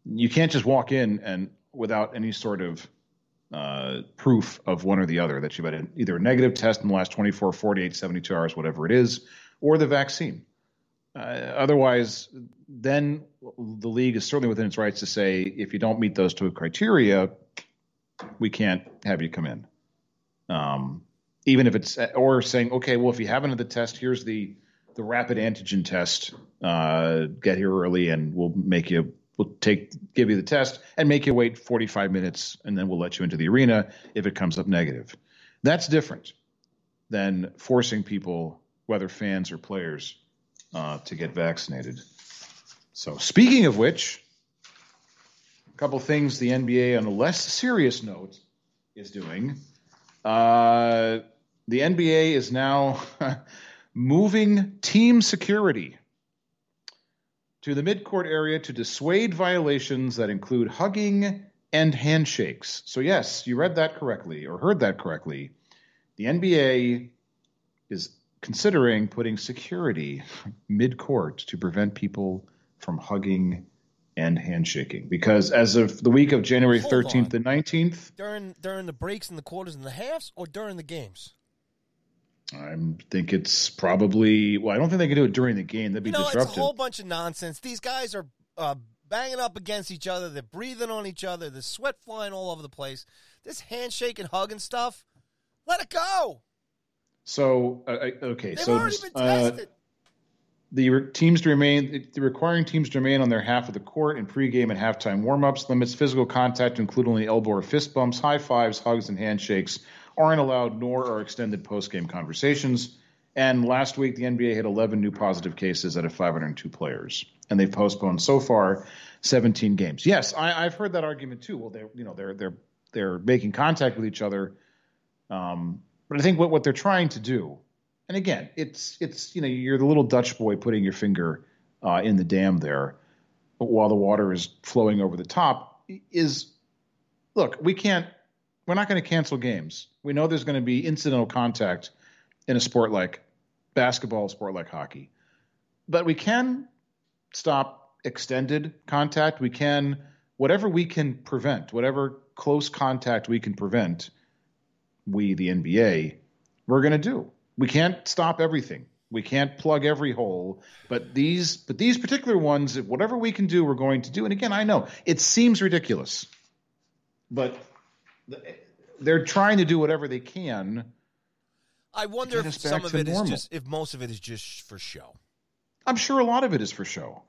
You can't just walk in and without any sort of uh, proof of one or the other that you've had either a negative test in the last 24, 48, 72 hours, whatever it is, or the vaccine. Uh, otherwise, then the league is certainly within its rights to say if you don't meet those two criteria, we can't have you come in. Um, even if it's or saying, okay, well, if you haven't had the test, here's the the rapid antigen test. Uh, get here early, and we'll make you we'll take give you the test and make you wait 45 minutes, and then we'll let you into the arena if it comes up negative. That's different than forcing people, whether fans or players, uh, to get vaccinated. So, speaking of which, a couple things the NBA, on a less serious note, is doing. Uh, the NBA is now moving team security to the midcourt area to dissuade violations that include hugging and handshakes. So, yes, you read that correctly or heard that correctly. The NBA is considering putting security mid court to prevent people from hugging and handshaking because as of the week of January Hold 13th on. and 19th, During during the breaks and the quarters and the halves, or during the games. I think it's probably well. I don't think they can do it during the game. That'd be You know, disruptive. it's a whole bunch of nonsense. These guys are uh, banging up against each other. They're breathing on each other. There's sweat flying all over the place. This handshake and hugging stuff, let it go. So uh, okay, They've so already this, been uh, the teams to remain, the requiring teams to remain on their half of the court in pregame and halftime warmups limits physical contact including only elbow or fist bumps, high fives, hugs, and handshakes aren't allowed, nor are extended postgame conversations. And last week, the NBA had 11 new positive cases out of 502 players, and they've postponed so far 17 games. Yes, I, I've heard that argument too. Well, they're you know they're they're they're making contact with each other, um, but I think what what they're trying to do, and again, it's it's you know you're the little Dutch boy putting your finger uh, in the dam there, while the water is flowing over the top. Is look, we can't. We're not going to cancel games. We know there's going to be incidental contact in a sport like basketball, a sport like hockey, but we can stop extended contact. We can whatever we can prevent, whatever close contact we can prevent. We, the NBA, we're going to do. We can't stop everything. We can't plug every hole, but these, but these particular ones, whatever we can do, we're going to do. And again, I know it seems ridiculous, but they're trying to do whatever they can. I wonder if some of it is normal. just, if most of it is just for show. I'm sure a lot of it is for show.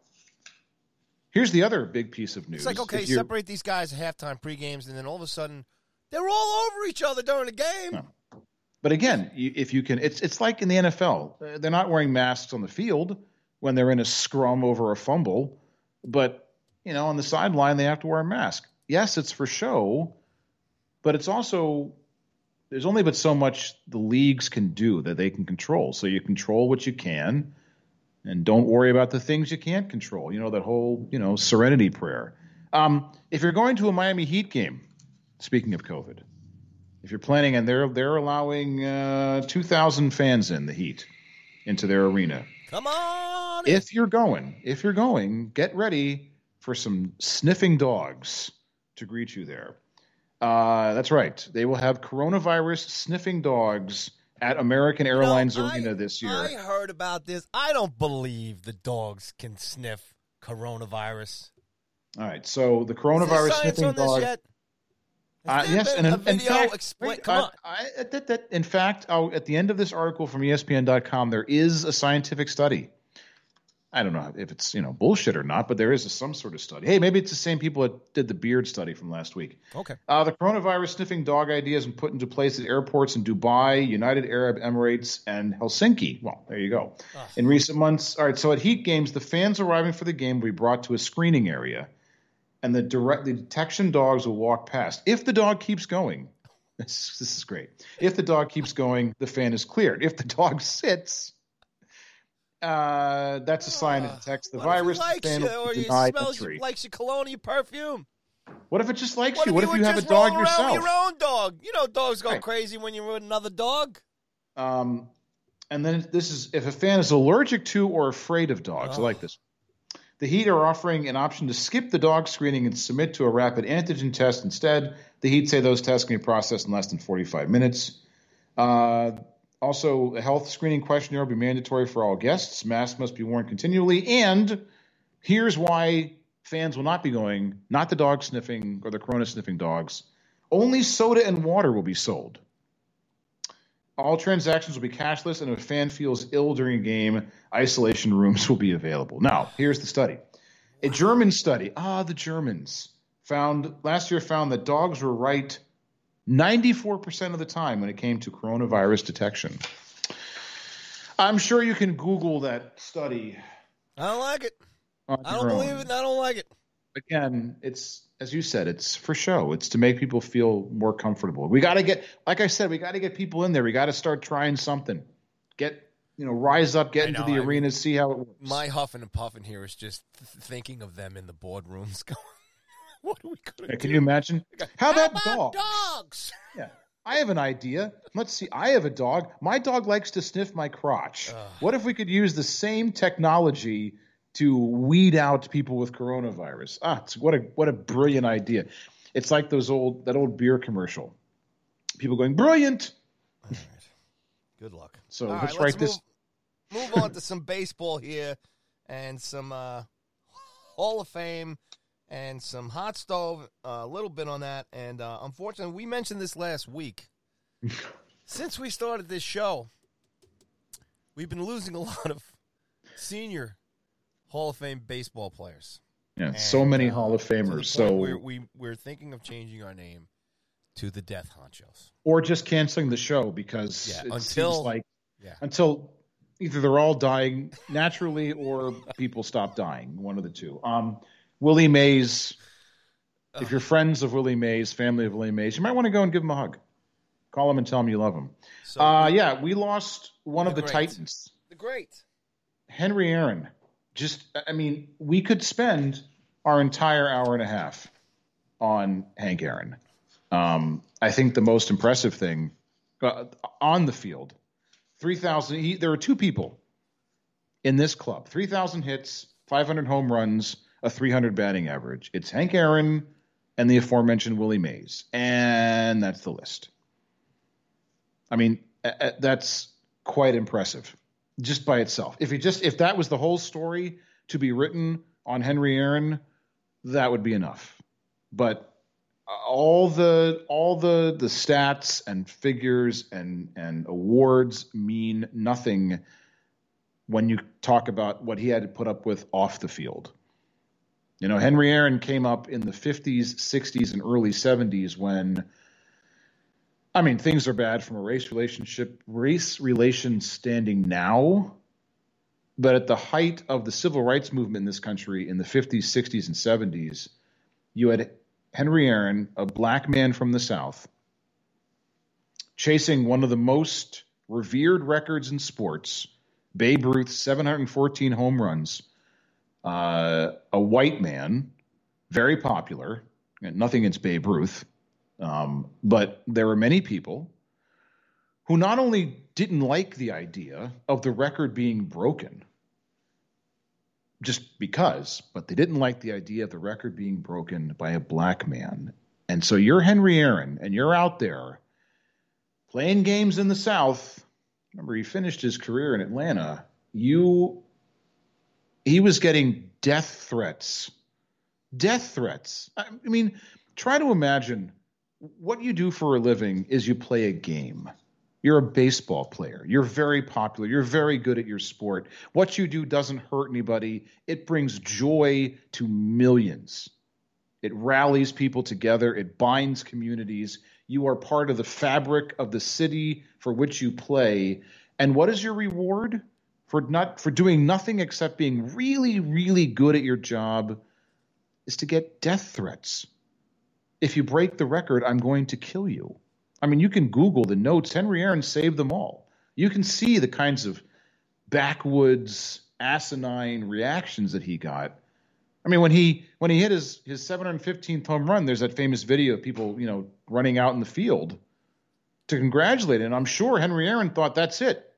Here's the other big piece of news. It's like okay, separate these guys at halftime, pre games, and then all of a sudden they're all over each other during the game. No. But again, if you can, it's it's like in the NFL. They're not wearing masks on the field when they're in a scrum over a fumble, but you know, on the sideline they have to wear a mask. Yes, it's for show, but it's also there's only but so much the leagues can do that they can control. So you control what you can, and don't worry about the things you can't control. You know that whole you know serenity prayer. Um, if you're going to a Miami Heat game, speaking of COVID, if you're planning and they're they're allowing uh, 2,000 fans in the Heat into their arena. Come on! If you're going, if you're going, get ready for some sniffing dogs to greet you there. Uh, that's right. They will have coronavirus sniffing dogs at American Airlines No, I- Arena this year. I heard about this. I don't believe the dogs can sniff coronavirus. All right. So the coronavirus sniffing dog. Uh, yes, and a in, in fact, explain- wait, come I- on. I- that- that- in fact, I'll, at the end of this article from ESPN.com, there is a scientific study. I don't know if it's you know bullshit or not, but there is a, some sort of study. Hey, maybe it's the same people that did the beard study from last week. Okay. Uh, the coronavirus sniffing dog idea has been put into place at airports in Dubai, United Arab Emirates, and Helsinki. Well, there you go. Ugh. In recent months, all right. So at Heat games, the fans arriving for the game will be brought to a screening area, and the direct the detection dogs will walk past. If the dog keeps going, this, this is great. If the dog keeps going, the fan is cleared. If the dog sits. Uh, that's a sign it detects the What if virus. likes the fan you, will or he smells entry. you, likes your cologne, perfume. What if it just likes What you? What you if you have a dog yourself? your own dog? You know, dogs go Right. crazy when you're with another dog. Um, and then this is if a fan is allergic to or afraid of dogs. I Oh. like this. The Heat are offering an option to skip the dog screening and submit to a rapid antigen test instead. The Heat say those tests can be processed in less than 45 minutes. Uh, also, a health screening questionnaire will be mandatory for all guests. Masks must be worn continually. And here's why fans will not be going not the dog sniffing or the corona sniffing dogs. Only soda and water will be sold. All transactions will be cashless, and if a fan feels ill during a game, isolation rooms will be available. Now, here's the study. A German study, ah, the Germans, found last year found that dogs were right 94% of the time when it came to coronavirus detection. I'm sure you can Google that study. I don't like it. I don't own. believe it. I don't like it. Again, it's as you said, it's for show. It's to make people feel more comfortable. We got to get, like I said, we got to get people in there. We got to start trying something. Get, you know, rise up, get I into know, the I- arena, see how it works. My huffing and puffing here is just th- thinking of them in the boardrooms going, what are we going to Yeah, do? Can you imagine? How about dog? dogs? Yeah. I have an idea. Let's see. I have a dog. My dog likes to sniff my crotch. Ugh. What if we could use the same technology to weed out people with coronavirus? Ah, it's, what a what a brilliant idea. It's like those old that old beer commercial. People going brilliant. All right. Good luck. So All let's right, write this. Move, move on to some baseball here and some uh, Hall of Fame and some hot stove. uh, a little bit on that. And uh, unfortunately, we mentioned this last week. Since we started this show, we've been losing a lot of senior Hall of Fame baseball players. Yeah, so many uh, Hall of Famers. point So where we we're thinking of changing our name to the Death Honchos. or just canceling the show because Yeah, it until- seems like Yeah. until either they're all dying naturally or people stop dying. One of the two. Um, Willie Mays. If you're friends of Willie Mays, family of Willie Mays, you might want to go and give him a hug. Call him and tell him you love him. So Uh, yeah, we lost one of The the great. Titans, the great. Henry Aaron. Just, I mean, we could spend our entire hour and a half on Hank Aaron. Um, I think the most impressive thing uh, on the field, three thousand. There are two people in this club: three thousand hits, five hundred home runs, a three hundred batting average. It's Hank Aaron and the aforementioned Willie Mays, and that's the list. I mean, that's quite impressive just by itself. If you just if that was the whole story to be written on Henry Aaron, that would be enough. But all the all the the stats and figures and and awards mean nothing when you talk about what he had to put up with off the field. You know, Henry Aaron came up in the 50s, 60s, and early 70s when, I mean, things are bad from a race relationship, race relations standing now. But at the height of the civil rights movement in this country in the 50s, 60s, and 70s, you had Henry Aaron, a black man from the South, chasing one of the most revered records in sports, Babe Ruth's 714 home runs. Uh, a white man, very popular. and Nothing against Babe Ruth. Um, but there were many people who not only didn't like the idea of the record being broken, just because, but they didn't like the idea of the record being broken by a black man. And so you're Henry Aaron, and you're out there playing games in the South. Remember, he finished his career in Atlanta. You, he was getting death threats. Death threats. I mean, try to imagine what you do for a living is you play a game. You're a baseball player. You're very popular. You're very good at your sport. What you do doesn't hurt anybody. It brings joy to millions. It rallies people together. It binds communities. You are part of the fabric of the city for which you play. And what is your reward for not for doing nothing except being really really good at your job is to get death threats. If you break the record, I'm going to kill you. I mean, you can Google the notes. Henry Aaron saved them all. You can see the kinds of backwoods, asinine reactions that he got. I mean, when he when he hit his his 715th home run, there's that famous video of people, you know, running out in the field to congratulate him. I'm sure Henry Aaron thought that's it.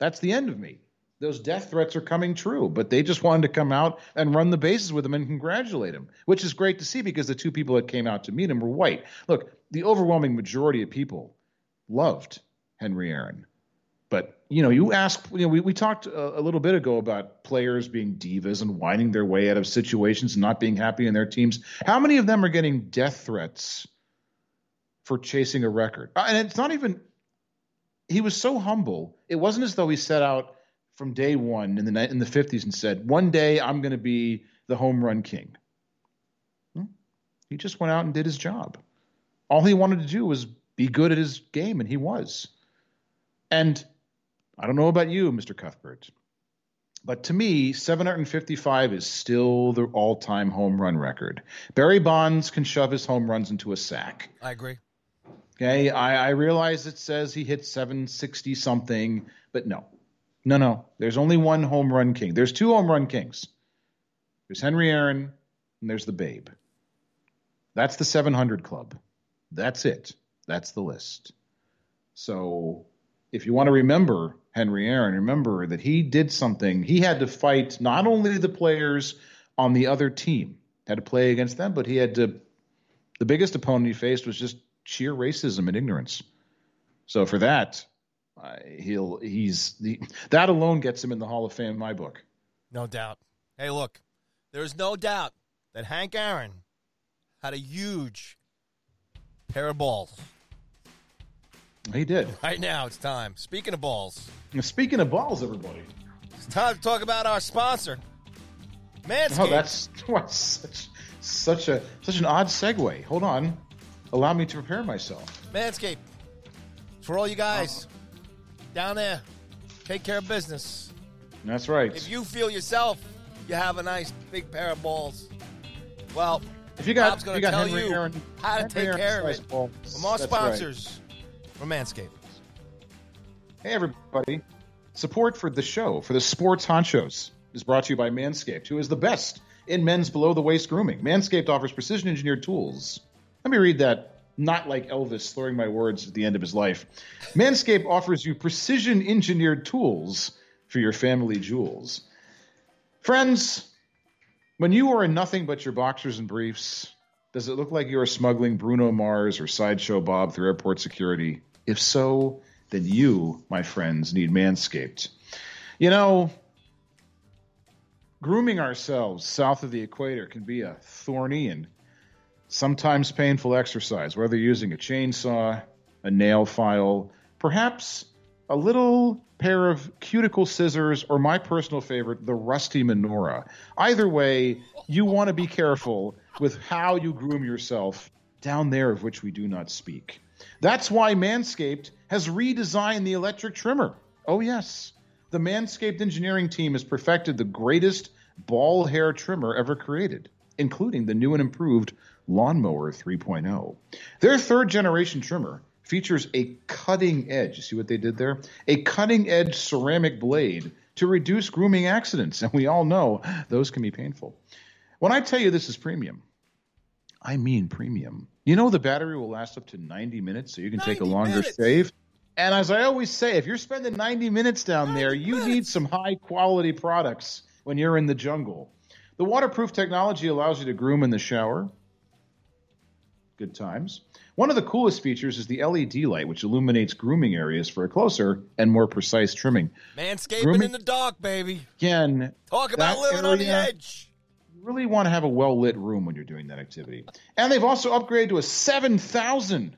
That's the end of me. Those death threats are coming true, but they just wanted to come out and run the bases with him and congratulate him, which is great to see because the two people that came out to meet him were white. Look, the overwhelming majority of people loved Henry Aaron. But you know, you ask. You know, we, we talked a, a, little bit ago about players being divas and whining their way out of situations and not being happy in their teams. How many of them are getting death threats for chasing a record? Uh, and it's not even. He was so humble. It wasn't as though he set out from day one in the in the fifties and said, "One day I'm going to be the home run king." Hmm? He just went out and did his job all he wanted to do was be good at his game, and he was. And I don't know about you, Mr. Cuthbert, but to me, 755 is still the all time home run record. Barry Bonds can shove his home runs into a sack. I agree. Okay, I, I realize it says he hit 760 something, but no. No, no. There's only one home run king. There's two home run kings. There's Henry Aaron, and there's the Babe. That's the 700 club. That's it. That's the list. So if you want to remember Henry Aaron, remember that he did something. He had to fight not only the players on the other team, had to play against them, but he had to. The biggest opponent he faced was just sheer racism and ignorance. So for that, uh, he'll he's the that alone gets him in the Hall of Fame in my book. No doubt. Hey, look, there's no doubt that Hank Aaron had a huge pair of balls. He did. Right now, it's time. Speaking of balls. Speaking of balls, everybody. It's time to talk about our sponsor, Manscaped. Oh, that's what, such such a such an odd segue. Hold on. Allow me to prepare myself. Manscaped. For all you guys down there, take care of business. That's right. If you feel yourself you have a nice big pair of balls, well, if you got, Bob's going to tell Henry you Aaron, how to Henry take Aaron care of it. balls. From our sponsors, from Manscaped. Hey, everybody. Support for the show, for the sports honchos, is brought to you by Manscaped, who is the best in men's below the waist grooming. Manscaped offers precision engineered tools. Let me read that, not like Elvis slurring my words at the end of his life. Manscaped offers you precision engineered tools for your family jewels. Friends, when you are in nothing but your boxers and briefs, does it look like you are smuggling Bruno Mars or Sideshow Bob through airport security? If so, then you, my friends, need Manscaped. You know, grooming ourselves south of the equator can be a thorny and sometimes painful exercise, whether using a chainsaw, a nail file, perhaps a little pair of cuticle scissors, or my personal favorite, the rusty menorah. Either way, you want to be careful with how you groom yourself down there of which we do not speak. That's why Manscaped has redesigned the electric trimmer. Oh, yes. The Manscaped engineering team has perfected the greatest ball hair trimmer ever created, including the new and improved Lawnmower 3.0. Their third generation trimmer features a cutting edge. You see what they did there? A cutting edge ceramic blade to reduce grooming accidents. And we all know those can be painful. When I tell you this is premium, I mean premium. You know, the battery will last up to 90 minutes, so you can take a longer minutes. save. And as I always say, if you're spending 90 minutes down there, you need some high quality products when you're in the jungle. The waterproof technology allows you to groom in the shower. Good times. One of the coolest features is the LED light, which illuminates grooming areas for a closer and more precise trimming. Manscaping Grooming- in the dark, baby. Again, Talk about living on the edge. you really want to have a well lit room when you're doing that activity. And they've also upgraded to a 7,000,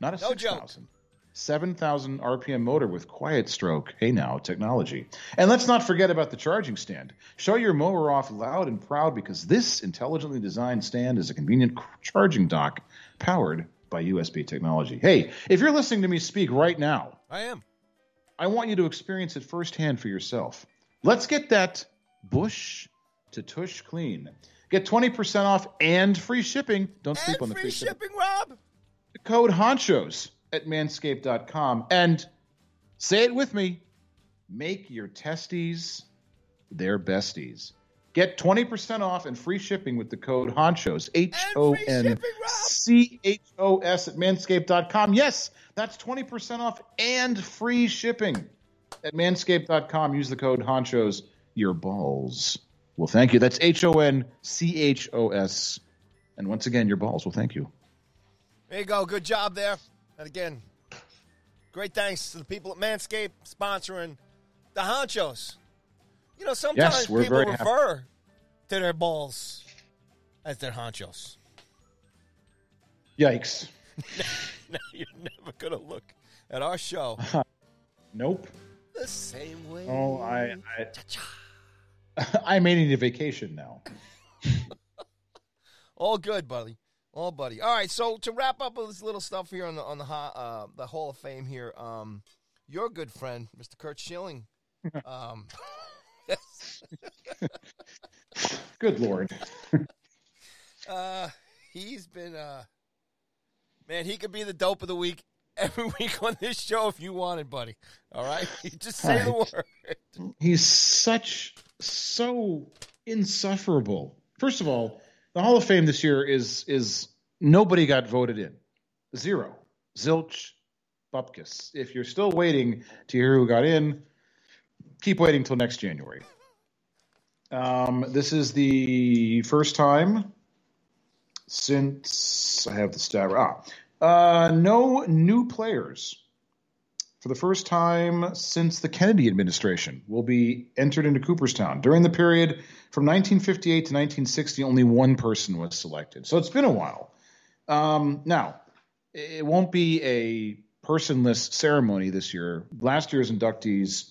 not a No 6,000. 7,000 RPM motor with quiet stroke. Hey now, technology. And let's not forget about the charging stand. Show your mower off loud and proud because this intelligently designed stand is a convenient charging dock powered by USB technology. Hey, if you're listening to me speak right now, I am. I want you to experience it firsthand for yourself. Let's get that bush to tush clean. Get 20% off and free shipping. Don't sleep on the free free shipping. shipping, Rob. Code honchos at manscaped.com. And say it with me make your testes their besties. Get 20% off and free shipping with the code honchos. H O N C H O S at manscaped.com. Yes, that's 20% off and free shipping at manscaped.com. Use the code honchos. Your balls. Well, thank you. That's H O N C H O S. And once again, your balls. Well, thank you. There you go. Good job there. And again, great thanks to the people at Manscaped sponsoring the honchos. You know, sometimes Yes, people very happy. refer to their balls as their honchos. Yikes. Now you're never going to look at our show Nope. the same way. Oh, I, I, I may need a vacation now. All good, buddy. All buddy. All right. So to wrap up with this little stuff here on the on the uh, the Hall of Fame here, um, your good friend, Mr. Curt Schilling, um, Good lord. uh, he's been uh, man, he could be the dope of the week every week on this show if you wanted, buddy. All right, you just say the word. He's such so insufferable. First of all, the Hall of Fame this year is is nobody got voted in. Zero. Zilch, Bupkis. If you're still waiting to hear who got in, keep waiting till next January. Um, this is the first time since I have the stat. Ah, uh, no new players for the first time since the Kennedy administration will be entered into Cooperstown. During the period from 1958 to 1960, only one person was selected. So it's been a while. Um, now, it won't be a personless ceremony this year. Last year's inductees,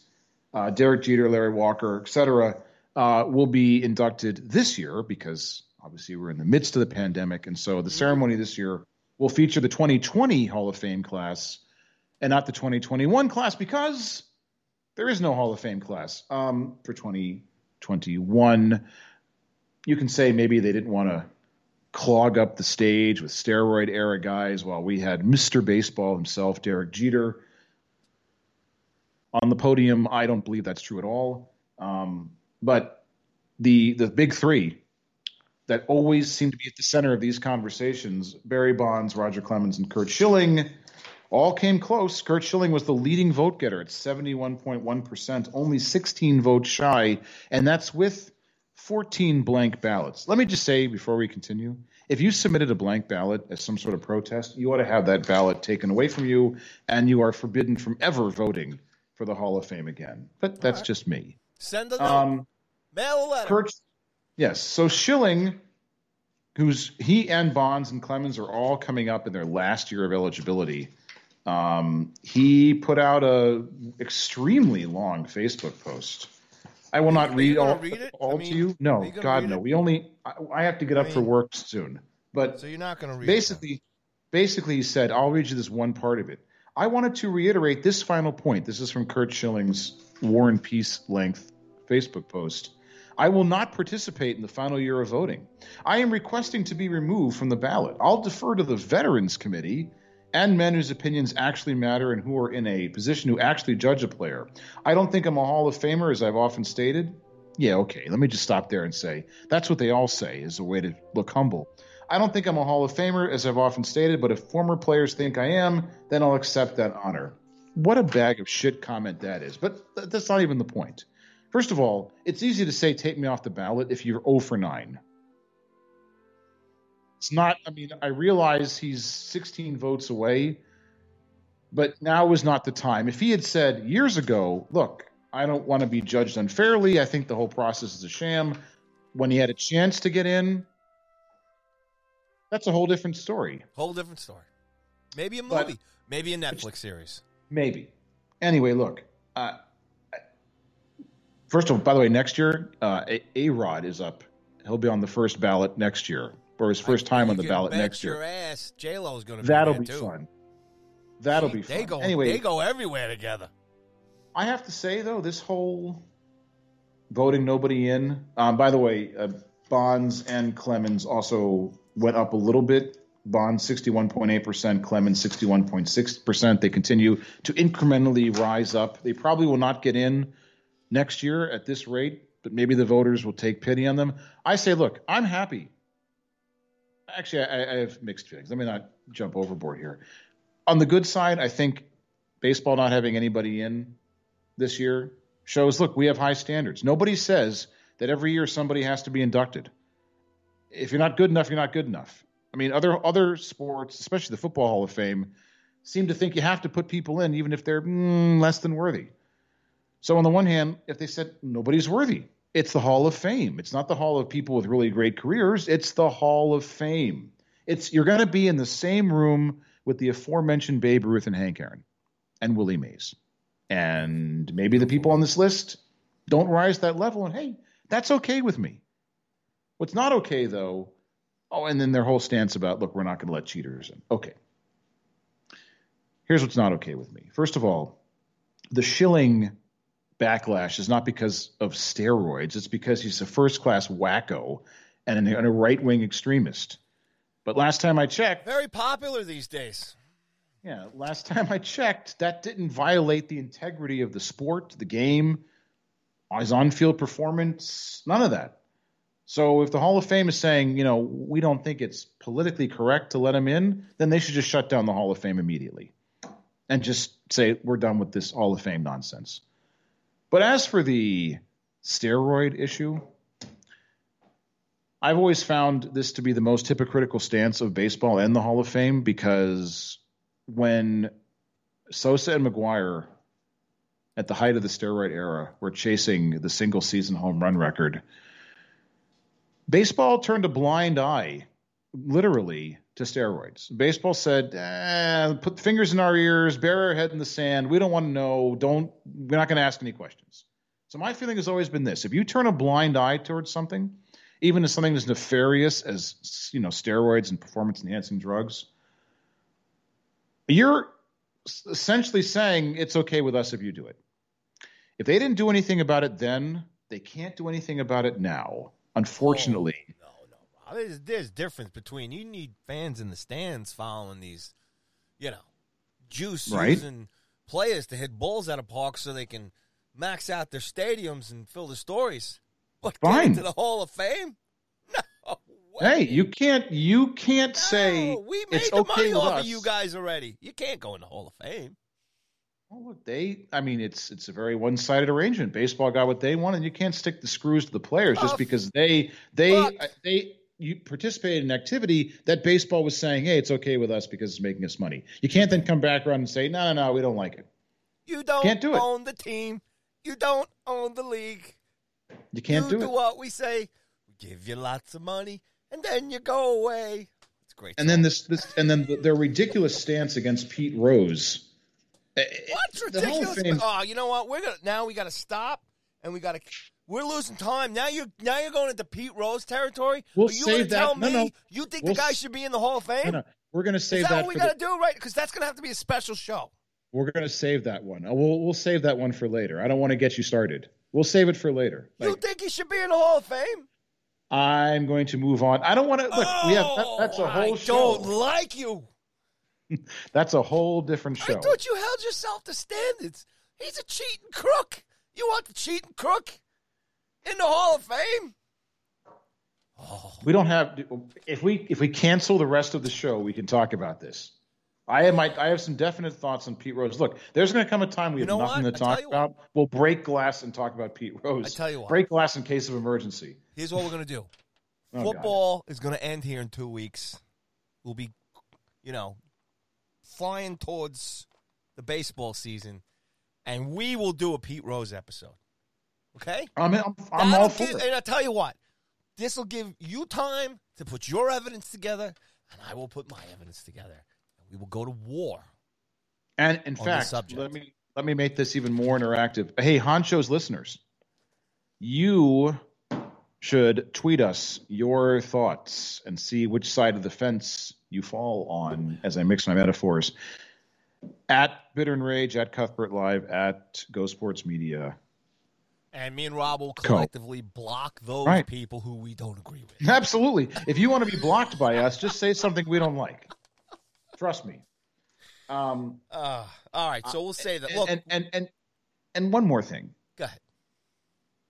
uh, Derek Jeter, Larry Walker, et cetera, uh, will be inducted this year because obviously we're in the midst of the pandemic. And so the ceremony this year will feature the 2020 Hall of Fame class and not the 2021 class because there is no Hall of Fame class um, for 2021. You can say maybe they didn't want to clog up the stage with steroid era guys while we had Mr. Baseball himself, Derek Jeter, on the podium. I don't believe that's true at all. Um, but the the big three that always seem to be at the center of these conversations Barry Bonds, Roger Clemens, and Curt Schilling all came close. Curt Schilling was the leading vote getter at 71.1%, only 16 votes shy, and that's with 14 blank ballots. Let me just say before we continue if you submitted a blank ballot as some sort of protest, you ought to have that ballot taken away from you, and you are forbidden from ever voting for the Hall of Fame again. But that's right. just me. Send a. Um, Mail a letter. Curt, yes. So Schilling, who's he and Bonds and Clemens are all coming up in their last year of eligibility. Um, he put out a extremely long Facebook post. I will not read all, read it? all I mean, to you. No, you God, no. it? We only. I, I have to get up for mean- work soon. But so you're not going to read. it, basically, basically, he said, "I'll read you this one part of it." I wanted to reiterate this final point. This is from Curt Schilling's War and Peace length Facebook post. I will not participate in the final year of voting. I am requesting to be removed from the ballot. I'll defer to the Veterans Committee and men whose opinions actually matter and who are in a position to actually judge a player. I don't think I'm a Hall of Famer, as I've often stated. Yeah, okay, let me just stop there and say that's what they all say is a way to look humble. I don't think I'm a Hall of Famer, as I've often stated, but if former players think I am, then I'll accept that honor. What a bag of shit comment that is. But that's not even the point. First of all, it's easy to say take me off the ballot if you're 0 for 9. It's not, I mean, I realize he's 16 votes away, but now is not the time. If he had said years ago, look, I don't want to be judged unfairly, I think the whole process is a sham, when he had a chance to get in, that's a whole different story. Whole different story. Maybe a movie, but, maybe a Netflix series. Maybe. Anyway, look, uh, First of all, by the way, next year, uh, A Rod is up. He'll be on the first ballot next year, or his first time on the ballot next year. Your ass, J Lo's going to be That'll be fun. That'll be fun. They go. Anyway, they go everywhere together. I have to say though, this whole voting nobody in. Um, by the way, uh, Bonds and Clemens also went up a little bit. Bonds 61.8%, Clemens 61.6%. They continue to incrementally rise up. They probably will not get in next year at this rate, but maybe the voters will take pity on them. I say, look, I'm happy. Actually, I, I have mixed feelings. Let me not jump overboard here. On the good side, I think baseball not having anybody in this year shows look, we have high standards. Nobody says that every year somebody has to be inducted. If you're not good enough, you're not good enough. I mean, other other sports, especially the Football Hall of Fame, seem to think you have to put people in even if they're mm, less than worthy. So on the one hand, if they said nobody's worthy, it's the Hall of Fame. It's not the Hall of people with really great careers. It's the Hall of Fame. It's you're going to be in the same room with the aforementioned Babe Ruth and Hank Aaron and Willie Mays. And maybe the people on this list don't rise that level. And hey, that's okay with me. What's not okay though, oh, and then their whole stance about look, we're not going to let cheaters in. Okay. Here's what's not okay with me. First of all, the Schilling backlash is not because of steroids. It's because he's a first class wacko and a right wing extremist. But last time I checked, very popular these days. Yeah, last time I checked, that didn't violate the integrity of the sport, the game, his on field performance, none of that. So if the Hall of Fame is saying, you know, we don't think it's politically correct to let him in, then they should just shut down the Hall of Fame immediately and just say, we're done with this Hall of Fame nonsense. But as for the steroid issue, I've always found this to be the most hypocritical stance of baseball and the Hall of Fame because when Sosa and McGwire at the height of the steroid era were chasing the single season home run record, baseball turned a blind eye, literally, to steroids. Baseball said, eh, put fingers in our ears, bury our head in the sand. We don't want to know. Don't. We're not going to ask any questions. So my feeling has always been this: if you turn a blind eye towards something, even as something as nefarious as you know steroids and performance enhancing drugs, you're essentially saying it's okay with us if you do it. If they didn't do anything about it then, they can't do anything about it now. Unfortunately. Oh there's, there's difference between you need fans in the stands following these, you know, juice right. using players to hit balls out of parks so they can max out their stadiums and fill the stories. But Fine. to the Hall of Fame? No. Way. Hey, you can't you can't no, say we made it's the okay money off us. of you guys already. You can't go in the Hall of Fame. Well, look, they. I mean, it's it's a very one sided arrangement. Baseball got what they want, and you can't stick the screws to the players just because they they they you participated in activity that baseball was saying, hey, it's okay with us because it's making us money. You can't then come back around and say, no, no, no, we don't like it. You don't can't do it. own the team. You don't own the league. You can't you do, do it. what we say. We give you lots of money, and then you go away. It's great. And then this, this, and then the, their ridiculous stance against Pete Rose. What's ridiculous? Oh, you know what? We're gonna now. We got to stop, and we got to we're losing time. Now you're now you're going into Pete Rose territory. We'll Are you save that. Tell no, me no. You think we'll the guy should be in the Hall of Fame? No. We're going to save Is that, that. what we got to the, do, right? Because that's going to have to be a special show. We're going to save that one. Uh, we'll we'll save that one for later. I don't want to get you started. We'll save it for later. Like, you think he should be in the Hall of Fame? I'm going to move on. I don't want to look. Oh, we have that, that's a whole oh, I show. Don't like you. That's a whole different show. I thought you held yourself to standards. He's a cheating crook. You want the cheating crook in the Hall of Fame? Oh. We don't have if we if we cancel the rest of the show, we can talk about this. I have my I have some definite thoughts on Pete Rose. Look, there's going to come a time we have nothing what? to talk about. What. We'll break glass and talk about Pete Rose. I tell you what, break glass in case of emergency. Here's what we're going to do. oh, Football God. is going to end here in two weeks. We'll be, you know, flying towards the baseball season, and we will do a Pete Rose episode. Okay, I'm I'm, I'm all for give, it. And I tell you what, this will give you time to put your evidence together, and I will put my evidence together, and we will go to war. And in fact, let me let me make this even more interactive. Hey, Honcho's listeners, you should tweet us your thoughts and see which side of the fence you fall on as I mix my metaphors. At Bitter and Rage, at Cuthbert Live, at Go Sports Media. And me and Rob will collectively Co. block those right. people who we don't agree with. Absolutely. If you want to be blocked by us, just say something we don't like. Trust me. Um, uh, all right, so we'll say that. Look, and, and and and one more thing. Go ahead.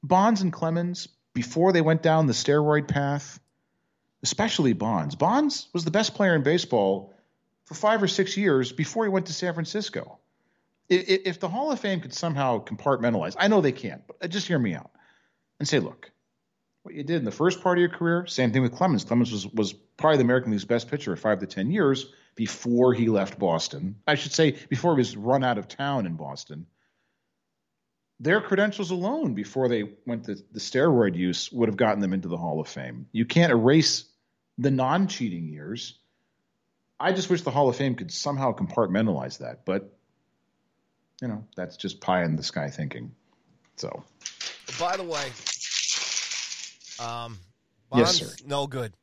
Bonds and Clemens before they went down the steroid path especially Bonds. Bonds was the best player in baseball for five or six years before he went to San Francisco. If the Hall of Fame could somehow compartmentalize, I know they can't, but uh, just hear me out and say, look, what you did in the first part of your career, same thing with Clemens. Clemens was, was probably the American League's best pitcher five to 10 years before he left Boston. I should say, before he was run out of town in Boston. Their credentials alone before they went to the steroid use would have gotten them into the Hall of Fame. You can't erase the non cheating years. I just wish the Hall of Fame could somehow compartmentalize that, but you know, that's just pie in the sky thinking. So, by the way, um, Bonds, yes, sir. no good.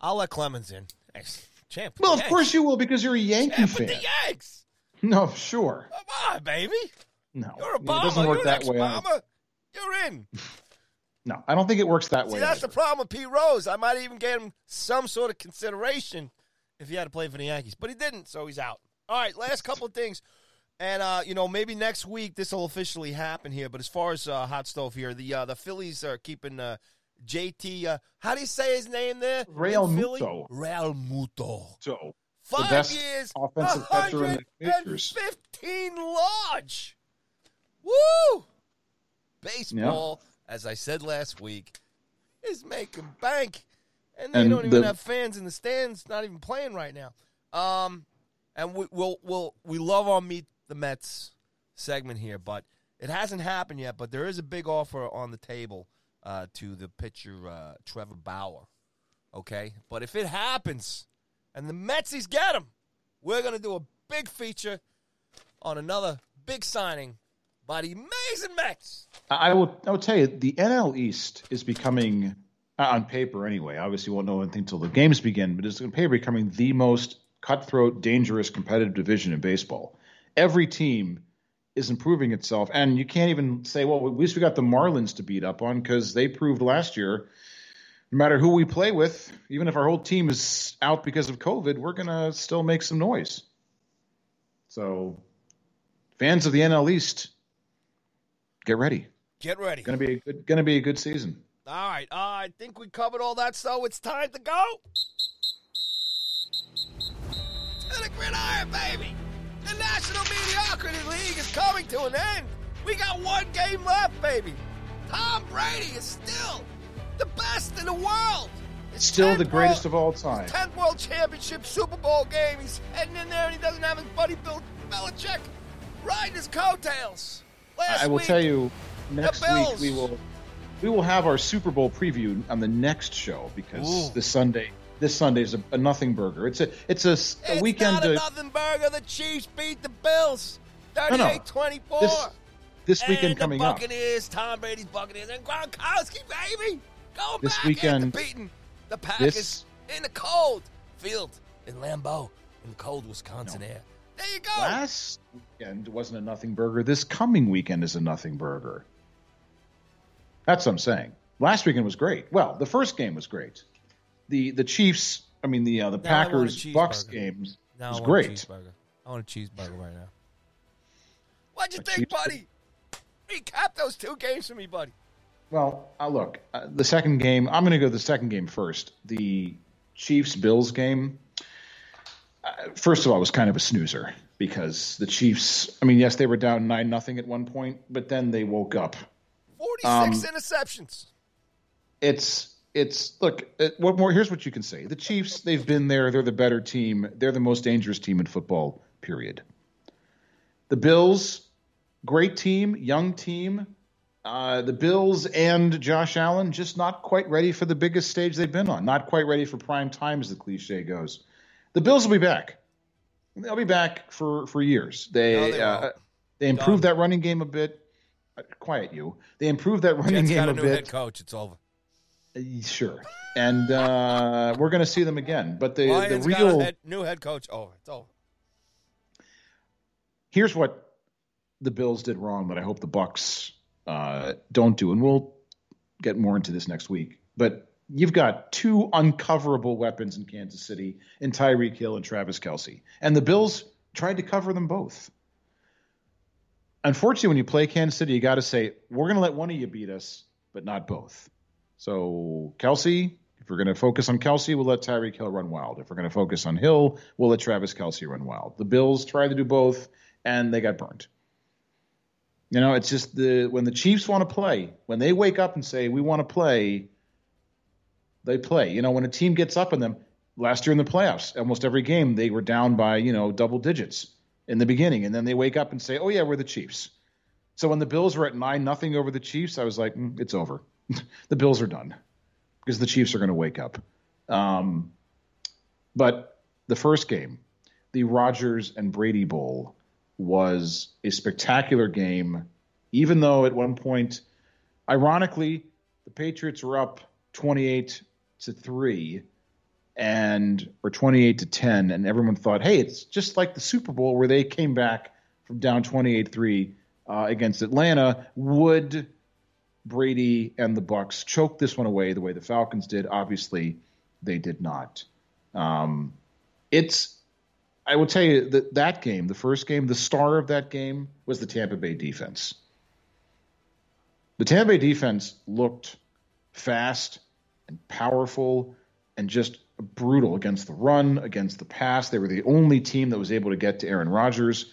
I'll let Clemens in. Hey, champ. Well, of Yanks. course you will because you're a Yankee champ fan. the Yanks. No, sure. Come on, baby. No, you're a bomber. It doesn't work you're that way. Bomber. You're in. No, I don't think it works that See, way. That's either. the problem with Pete Rose. I might even get him some sort of consideration if he had to play for the Yankees, but he didn't, so he's out. All right, last couple of things. And uh, you know, maybe next week this will officially happen here. But as far as uh, hot stove here, the uh, the Phillies are keeping uh, JT. Uh, how do you say his name there? Realmuto. Realmuto. So five years, offensive catcher in the majors. Fifteen large. Woo! Baseball. As I said last week, is making bank. And they and don't even the, have fans in the stands, not even playing right now. Um, and we, we'll, we'll, we love our Meet the Mets segment here, but it hasn't happened yet. But there is a big offer on the table uh, to the pitcher, uh, Trevor Bauer. Okay? But if it happens and the Metsies get him, we're to do a big feature on another big signing by the amazing Mets. I will. I will tell you, the NL East is becoming, uh, on paper anyway. Obviously, won't know anything until the games begin, but it's on paper becoming the most cutthroat, dangerous, competitive division in baseball. Every team is improving itself, and you can't even say, well, at least we got the Marlins to beat up on because they proved last year. No matter who we play with, even if our whole team is out because of COVID, we're gonna still make some noise. So, fans of the NL East, get ready. Get ready. Going to be a good, going to be a good season. All right. Uh, I think we covered all that, so it's time to go. To the gridiron, baby. The National Mediocrity League is coming to an end. We got one game left, baby. Tom Brady is still the best in the world. It's still the greatest world, of all time. 10th World Championship Super Bowl game. He's heading in there and he doesn't have his buddy Bill Belichick riding his coattails. Last I will week, tell you, next week we will we will have our Super Bowl preview on the next show because Ooh. this Sunday this Sunday is a, a, nothing burger. It's a it's a, a it's weekend. Not a nothing burger. The Chiefs beat the Bills 38-24. This, this weekend and coming the up. Buccaneers, Tom Brady's Buccaneers, and Gronkowski, baby, going this back weekend beating the Packers this, in the cold field in Lambeau in the cold Wisconsin no. air. There you go. Last weekend wasn't a nothing burger. This coming weekend is a nothing burger. That's what I'm saying. Last weekend was great. Well, the first game was great. The the Chiefs, I mean the uh, the Packers Bucks games No, was I great. I want a cheeseburger right now. What'd you A think, cheeseburger? buddy? Recap those two games for me, buddy. Well, uh, look, uh, the second game. I'm going to go the second game first. The Chiefs Bills game. Uh, first of all, it was kind of a snoozer because the Chiefs. I mean, yes, they were down nine nothing at one point, but then they woke up. 46 Um, interceptions. It's it's look. It, what more? Here's what you can say. The Chiefs. They've been there. They're the better team. They're the most dangerous team in football. Period. The Bills, great team, young team. Uh, the Bills and Josh Allen just not quite ready for the biggest stage they've been on. Not quite ready for prime time, as the cliche goes. The Bills will be back. They'll be back for for years. They No, they uh, they improved that running game a bit. Uh, Quiet you. They improved that running Jets game got a a new bit. head coach. It's over. Uh, Sure. And uh, we're going to see them again. But the, the Lions got real head, new head coach. Oh, It's over. here's what the Bills did wrong that I hope the Bucks uh, don't do, and we'll get more into this next week. But you've got two uncoverable weapons in Kansas City in Tyreek Hill and Travis Kelce, and the Bills tried to cover them both. Unfortunately, when you play Kansas City, you got to say we're going to let one of you beat us, but not both. So Kelce, if we're going to focus on Kelce, we'll let Tyreek Hill run wild. If we're going to focus on Hill, we'll let Travis Kelce run wild. The Bills tried to do both, and they got burned. You know, it's just the when the Chiefs want to play, when they wake up and say we want to play, they play. You know, when a team gets up on them, last year in the playoffs, almost every game they were down by you know double digits in the beginning, and then they wake up and say, "Oh yeah, we're the Chiefs." So when the Bills were at nine nothing over the Chiefs, I was like, mm, "It's over. the Bills are done because the Chiefs are going to wake up." Um, but the first game, the Rodgers and Brady Bowl, was a spectacular game. Even though at one point, ironically, the Patriots were up twenty-eight to three and or 28 to 10 and everyone thought hey it's just like the super bowl where they came back from down 28-3 uh, against atlanta would brady and the bucks choke this one away the way the falcons did obviously they did not um, it's i will tell you that that game the first game the star of that game was the tampa bay defense the tampa bay defense looked fast and powerful and just brutal against the run, against the pass. They were the only team that was able to get to Aaron Rodgers.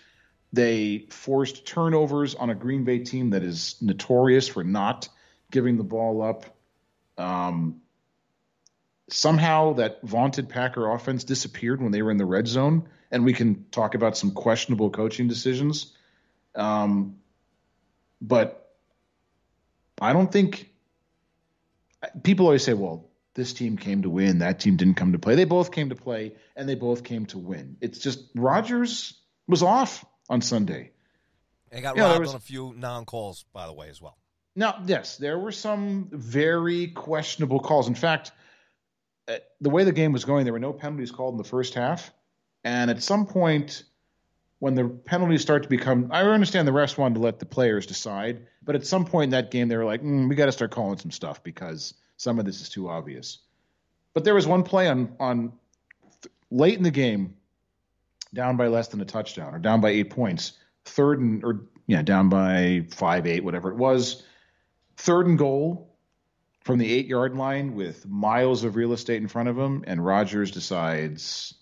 They forced turnovers on a Green Bay team that is notorious for not giving the ball up. Um, somehow that vaunted Packer offense disappeared when they were in the red zone, and we can talk about some questionable coaching decisions. Um, but I don't think people always say, well, this team came to win, that team didn't come to play. They both came to play and they both came to win. It's just Rodgers was off on Sunday. They got Yeah, robbed was- on a few non-calls, by the way, as well. Now, yes, there were some very questionable calls. In fact, uh, the way the game was going, there were no penalties called in the first half. And at some point, when the penalties start to become, I understand the refs wanted to let the players decide, but at some point in that game, they were like, mm, we got to start calling some stuff because some of this is too obvious. But there was one play on on late in the game, down by less than a touchdown or down by eight points, third and or yeah, down by five, eight, whatever it was, third and goal from the eight yard line with miles of real estate in front of him, and Rodgers decides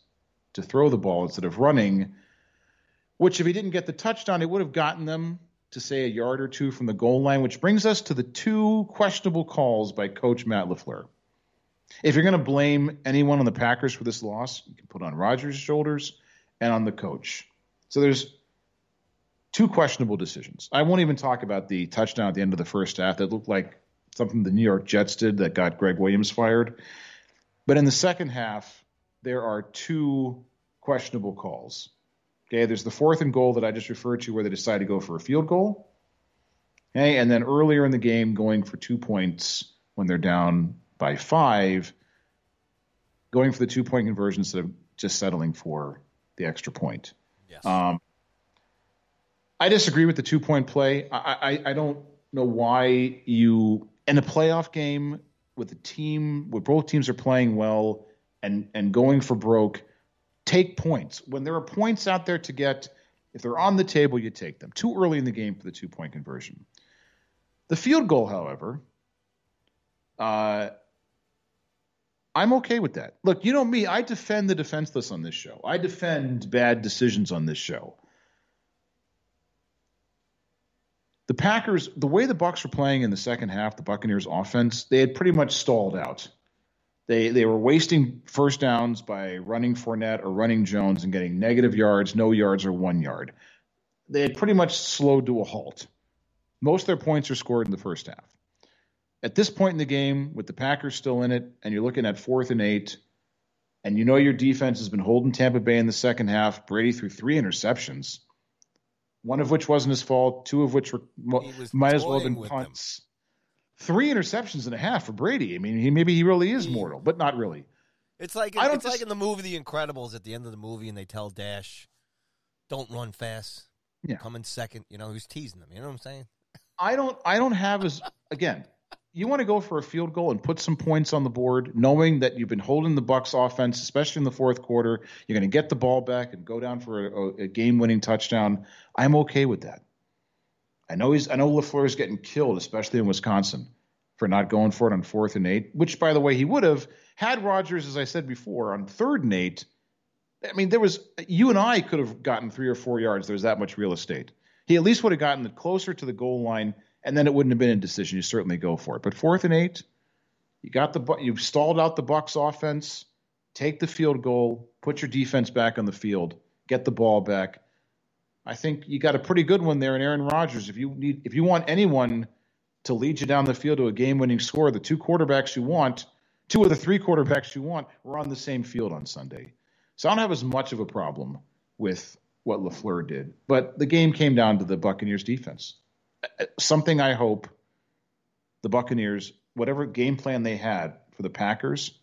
to throw the ball instead of running. Which, if he didn't get the touchdown, it would have gotten them to say a yard or two from the goal line, which brings us to the two questionable calls by Coach Matt LaFleur. If you're going to blame anyone on the Packers for this loss, you can put on Rodgers' shoulders and on the coach. So there's two questionable decisions. I won't even talk about the touchdown at the end of the first half that looked like something the New York Jets did that got Greg Williams fired. But in the second half, there are two questionable calls. Okay, there's the fourth and goal that I just referred to where they decide to go for a field goal. Okay, and then earlier in the game, going for two points when they're down by five, going for the two point conversion instead of just settling for the extra point. Yes. Um, I disagree with the two point play. I, I, I don't know why you in a playoff game with a team where both teams are playing well and and going for broke. take points. When there are points out there to get, if they're on the table, you take them. Too early in the game for the two point conversion. The field goal, however, uh, I'm okay with that. Look, you know me, I defend the defenseless on this show. I defend bad decisions on this show. The Packers, the way the Bucks were playing in the second half, the Buccaneers offense, they had pretty much stalled out. They they were wasting first downs by running Fournette or running Jones and getting negative yards, no yards, or one yard. They had pretty much slowed to a halt. Most of their points are scored in the first half. At this point in the game, with the Packers still in it, and you're looking at fourth and eight, and you know your defense has been holding Tampa Bay in the second half, Brady threw three interceptions, one of which wasn't his fault, two of which were might as well have been punts. Them. Three interceptions and a half for Brady. I mean, he maybe he really is mortal, but not really. It's like I it's just, like in the movie The Incredibles. At the end of the movie, and they tell Dash, "Don't run fast. Yeah. Come in second. You know, he's teasing them. You know what I'm saying? I don't. I don't have as again. You want to go for a field goal and put some points on the board, knowing that you've been holding the Bucks offense, especially in the fourth quarter. You're going to get the ball back and go down for a, a game-winning touchdown. I'm okay with that. I know he's. I know Lafleur is getting killed, especially in Wisconsin, for not going for it on fourth and eight. Which, by the way, he would have had Rodgers, as I said before, on third and eight. I mean, there was you and I could have gotten three or four yards. There's that much real estate. He at least would have gotten closer to the goal line, and then it wouldn't have been a decision. You certainly go for it. But fourth and eight, you got the you stalled out the Bucks offense. Take the field goal, put your defense back on the field, get the ball back. I think you got a pretty good one there in Aaron Rodgers. If you need, if you want anyone to lead you down the field to a game-winning score, the two quarterbacks you want, two of the three quarterbacks you want, were on the same field on Sunday. So I don't have as much of a problem with what LaFleur did. But the game came down to the Buccaneers defense. Something I hope the Buccaneers, whatever game plan they had for the Packers,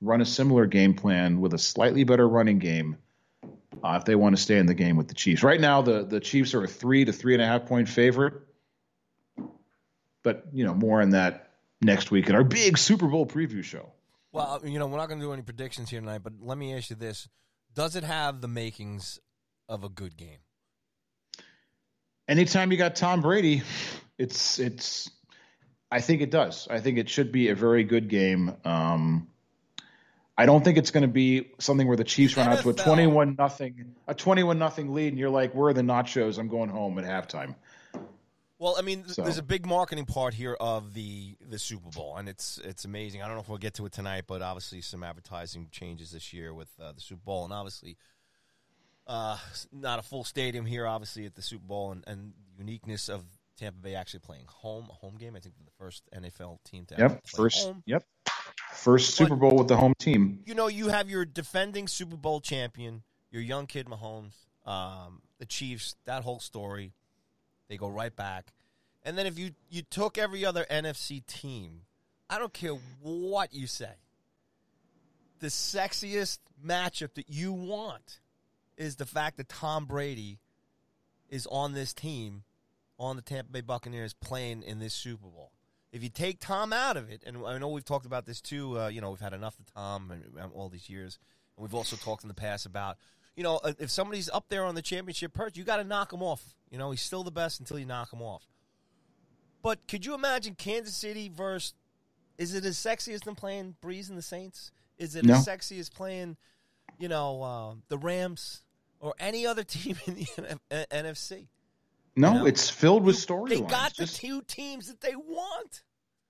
run a similar game plan with a slightly better running game uh, if they want to stay in the game with the Chiefs. Right now, the, the Chiefs are a three to three and a half point favorite. But, you know, more on that next week in our big Super Bowl preview show. Well, you know, we're not going to do any predictions here tonight, but let me ask you this. Does it have the makings of a good game? Anytime you got Tom Brady, it's it's. I think it does. I think it should be a very good game. Um, I don't think it's going to be something where the Chiefs run out to a twenty-one nothing, a twenty-one nothing lead, and you're like, "Where are the nachos? I'm going home at halftime." Well, I mean, so. there's a big marketing part here of the the Super Bowl, and it's it's amazing. I don't know if we'll get to it tonight, but obviously some advertising changes this year with uh, the Super Bowl, and obviously uh, not a full stadium here, obviously at the Super Bowl, and, and uniqueness of Tampa Bay actually playing home a home game. I think the first NFL team to yep first home. yep first Super Bowl with the home team. You know, you have your defending Super Bowl champion, your young kid Mahomes, um, the Chiefs. That whole story, they go right back. And then if you you took every other NFC team, I don't care what you say. The sexiest matchup that you want is the fact that Tom Brady is on this team, on the Tampa Bay Buccaneers, playing in this Super Bowl. If you take Tom out of it, and I know we've talked about this too, uh, you know, we've had enough of Tom and, and all these years, and we've also talked in the past about, you know, uh, if somebody's up there on the championship perch, you got to knock him off. You know, he's still the best until you knock him off. But could you imagine Kansas City versus? Is it as sexy as them playing Brees and the Saints? Is it no. as sexy as playing, you know, uh, the Rams or any other team in the NFC. No, you know? it's filled with storylines. They got the two teams that they want.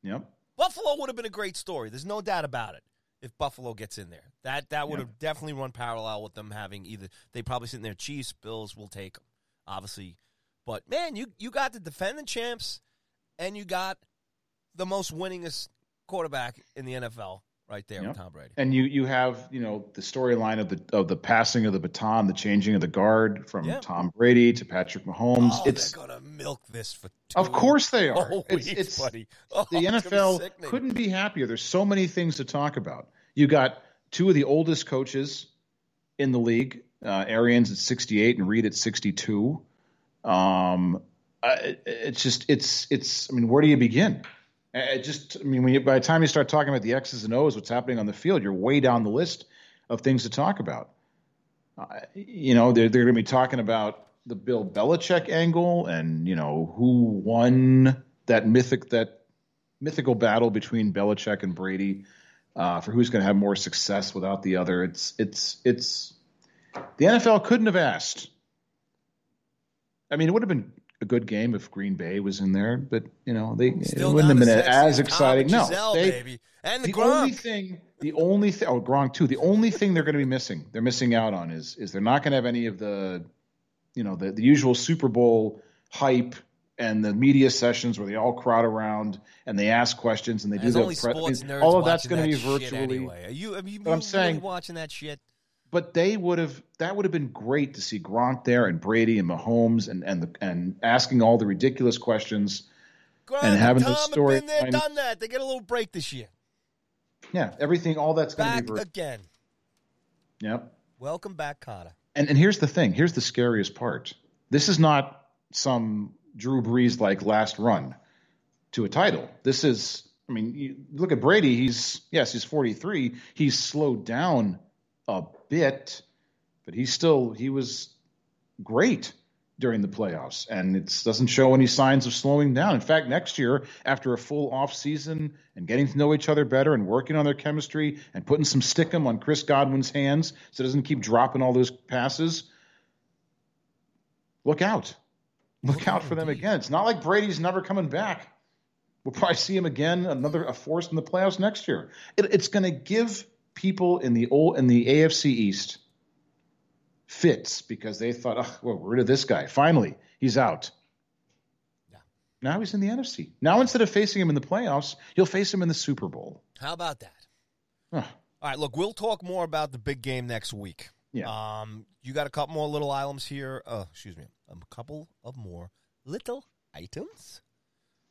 Yep. Buffalo would have been a great story. There's no doubt about it. If Buffalo gets in there, that that would yep. have definitely run parallel with them having either they probably sit in there. Chiefs, Bills will take them, obviously. But man, you you got the defending champs, and you got the most winningest quarterback in the NFL right there yep. with Tom Brady. And you you have you know the storyline of the of the passing of the baton, the changing of the guard from yep. Tom Brady to Patrick Mahomes. Oh, it's gonna milk this for. of course they are. It's, it's buddy. Oh, the NFL couldn't be happier. There's so many things to talk about. You got two of the oldest coaches in the league. Uh, Arians at 68 and Reid at 62. Um, it's just it's it's. I mean, where do you begin? It just, I mean, you, by the time you start talking about the X's and O's, what's happening on the field, you're way down the list of things to talk about. uh, you know, they're, they're going to be talking about the Bill Belichick angle and, you know, who won that mythic, that mythical battle between Belichick and Brady uh, for who's going to have more success without the other. It's, it's, it's, the NFL couldn't have asked. I mean, it would have been a good game if Green Bay was in there, but you know they Still wouldn't have been as as exciting. No, Gisele, they, baby. And the, the only thing, the only thing, oh Gronk too. The only thing they're going to be missing, they're missing out on is is they're not going to have any of the, you know, the the usual Super Bowl hype and the media sessions where they all crowd around and they ask questions and they There's do the pre- all of that's going to be shit virtually. Anyway. Are you, are you, But I'm you saying- watching that shit? But they would have that would have been great to see Gronk there and Brady and Mahomes and and the, and asking all the ridiculous questions. Gronk And having Tom the have story been there, done that. They get a little break this year. Yeah, everything, all that's going to be. Vir- again. yep. Welcome back, Connor. And and here's the thing. Here's the scariest part. This is not some Drew Brees like last run to a title. This is. I mean, you look at Brady. He's yes, he's 43. He's slowed down a bit, but he's still he was great during the playoffs, and it doesn't show any signs of slowing down. In fact, next year, after a full off season and getting to know each other better and working on their chemistry and putting some stickum on Chris Godwin's hands so it doesn't keep dropping all those passes, look out. Look out for them again. It's not like Brady's never coming back. We'll probably see him again, another a force in the playoffs next year. It, it's going to give people in the old in the AFC East fits because they thought, oh, well, we're rid of this guy. Finally, he's out. Yeah. Now he's in the NFC. Now instead of facing him in the playoffs, you'll face him in the Super Bowl. How about that? Huh. All right, look, we'll talk more about the big game next week. Yeah. Um, you got a couple more little items here. Uh, excuse me, a couple of more little items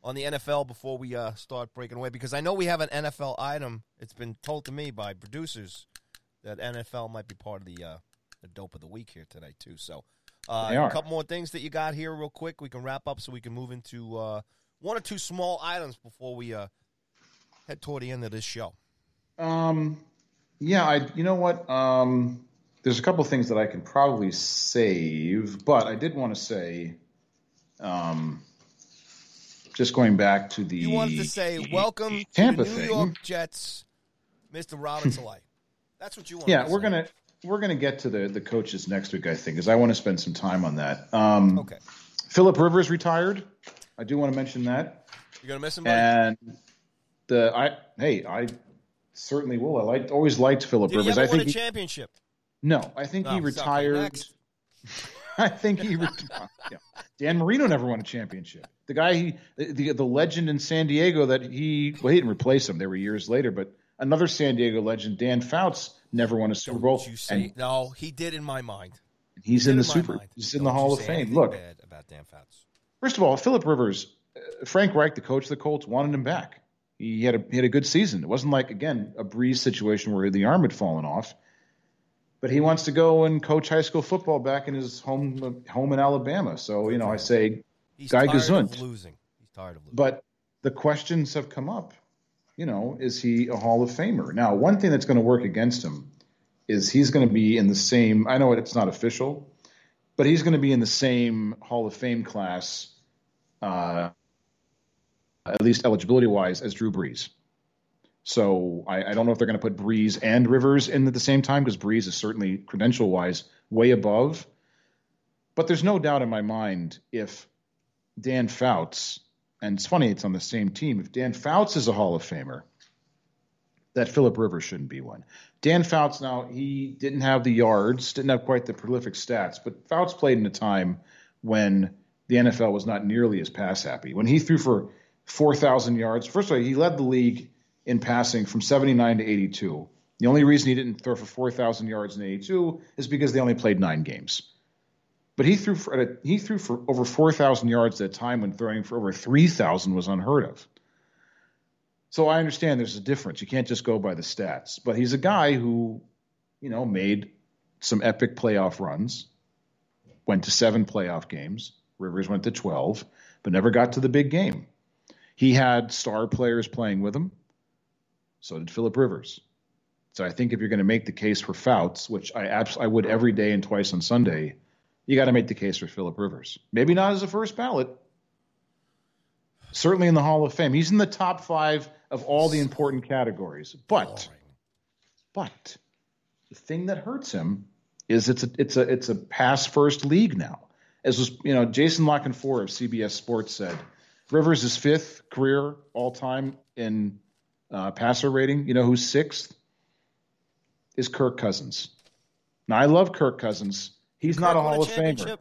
on the NFL before we uh, start breaking away because I know we have an NFL item. It's been told to me by producers that NFL might be part of the uh, the dope of the week here today too. So, uh, a couple more things that you got here, real quick. We can wrap up so we can move into uh, one or two small items before we uh, head toward the end of this show. Um, yeah, I. You know what? Um, there's a couple things that I can probably save, but I did want to say, um, just going back to the. You wanted to say welcome Tampa to the New thing. York Jets, Mr. Robin Saleh. That's what you want. Yeah, to we're say. gonna we're gonna get to the the coaches next week, I think, because I want to spend some time on that. Um, Okay, Philip Rivers retired. I do want to mention that, you're gonna miss him. buddy? and the I hey I certainly will. I liked always liked Philip Did he Rivers. ever I win think a he- championship? no, I think Oh, he retired. I think he retired. yeah. Dan Marino never won a championship. The guy he the the legend in San Diego that he well he didn't replace him. There were years later, but another San Diego legend, Dan Fouts, never won a Super Bowl. Don't you say and no? He did in my mind. he's Did in the Super. mind. He's in Don't the Hall of Fame. Look, about Dan Fouts. First of all, Philip Rivers, uh, Frank Reich, the coach of the Colts, wanted him back. He had a he had a good season. It wasn't like again a Brees situation where the arm had fallen off. But he wants to go and coach high school football back in his home home in Alabama. So you know, I say, He's Guy tired gesund. of losing. He's tired of losing. but the questions have come up. You know, is he a Hall of Famer? Now, one thing that's going to work against him is he's going to be in the same. I know it's not official, but he's going to be in the same Hall of Fame class, uh, at least eligibility wise, as Drew Brees. So I, I don't know if they're going to put Brees and Rivers in at the same time because Brees is certainly credential wise way above. But there's no doubt in my mind if Dan Fouts, and it's funny it's on the same team, if Dan Fouts is a Hall of Famer, that Philip Rivers shouldn't be one. Dan Fouts now he didn't have the yards, didn't have quite the prolific stats, but Fouts played in a time when the NFL was not nearly as pass happy. When he threw for 4,000 yards, first of all, he led the league in passing from 79 to 82. The only reason he didn't throw for 4,000 yards in 82 is because they only played nine games. But he threw for he threw for over 4,000 yards at a time when throwing for over 3,000 was unheard of. So I understand there's a difference. You can't just go by the stats. But he's a guy who, you know, made some epic playoff runs, went to seven playoff games. Rivers went to 12, but never got to the big game. He had star players playing with him. So did Philip Rivers. So I think if you're going to make the case for Fouts, which I abs- I would every day and twice on Sunday, you got to make the case for Philip Rivers. Maybe not as a first ballot. Certainly in the Hall of Fame. He's in the top five of all the important categories. But, but the thing that hurts him is it's a it's a it's a pass first league now. As was you know, Jason La Canfora of CBS Sports said, Rivers is fifth career all time in uh, passer rating. You know who's sixth? Is Kirk Cousins. Now I love Kirk Cousins. He's not a Hall of Famer.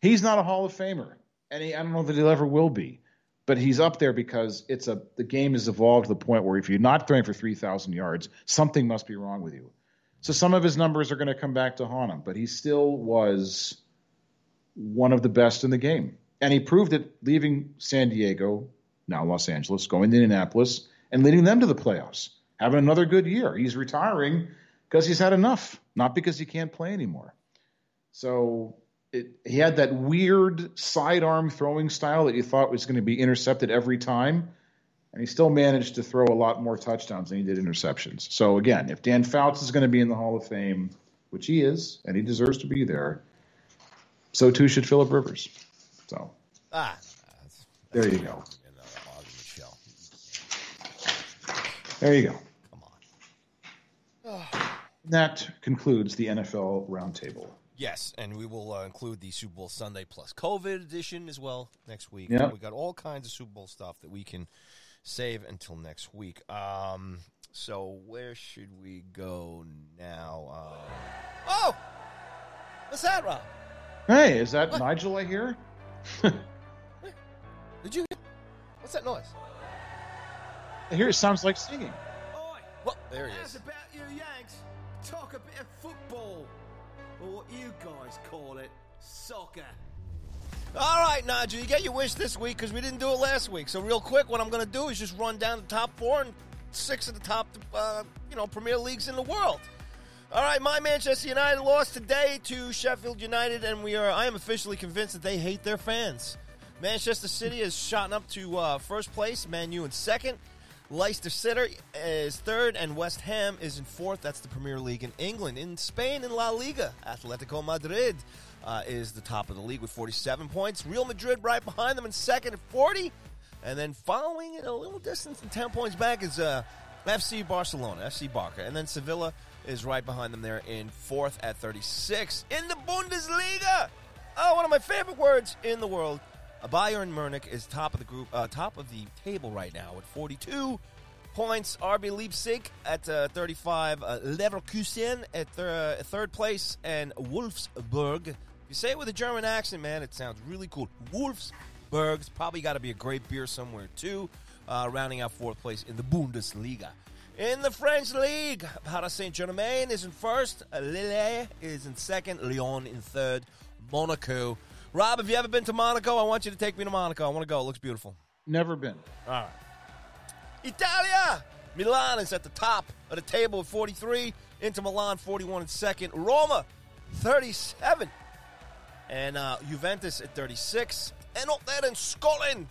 He's not a Hall of Famer, and he, I don't know that he'll ever will be. But he's up there because it's a the game has evolved to the point where if you're not throwing for three thousand yards, something must be wrong with you. So some of his numbers are going to come back to haunt him, but he still was one of the best in the game. And he proved it leaving San Diego, now Los Angeles, going to Indianapolis, and leading them to the playoffs, having another good year. He's retiring because he's had enough, not because he can't play anymore. So it, he had that weird sidearm throwing style that you thought was going to be intercepted every time and he still managed to throw a lot more touchdowns than he did interceptions. So again, if Dan Fouts is going to be in the Hall of Fame, which he is, and he deserves to be there, so too should Philip Rivers. So ah, that's, there you go. There you go. Come on. that concludes the NFL roundtable. Yes, and we will uh, include the Super Bowl Sunday plus COVID edition as well next week. Yep. We got all kinds of Super Bowl stuff that we can save until next week. Um, so where should we go now? Uh, oh, what's that, Rob? Hey, is that what? Nigel I hear? Did you? What's that noise? I hear it sounds like singing. Oi. Well, there he is. about you Yanks? Talk a bit of football, or what you guys call it, soccer. All right, Nigel, you get your wish this week because we didn't do it last week. So real quick, what I'm going to do is just run down the top four and six of the top, uh, you know, Premier Leagues in the world. All right, my Manchester United lost today to Sheffield United, and we are. I am officially convinced that they hate their fans. Manchester City has shot up to uh, first place, Man U in second. Leicester City is third, and West Ham is in fourth. That's the Premier League in England. In Spain, in La Liga, Atletico Madrid uh, is the top of the league with 47 points. Real Madrid right behind them in second at 40. And then following in a little distance and 10 points back is uh, FC Barcelona, FC Barca. And then Sevilla is right behind them there in fourth at 36. In the Bundesliga, oh, one of my favorite words in the world. Bayern Munich is top of the group, uh, top of the table right now at 42 points. RB Leipzig at uh, 35. Uh, Leverkusen at thir- uh, third place. And Wolfsburg If you say it with a German accent, man, it sounds really cool. Wolfsburg's probably got to be a great beer somewhere, too. Uh, rounding out fourth place in the Bundesliga. In the French league, Paris Saint Germain is in first, Lille is in second, Lyon in third, Monaco. Rob, have you ever been to Monaco? I want you to take me to Monaco. I want to go. It looks beautiful. Never been. All right. Italia! Milan is at the top of the table with 43. Inter Milan 41 in second. Roma 37 and uh, Juventus at 36. And up there in Scotland,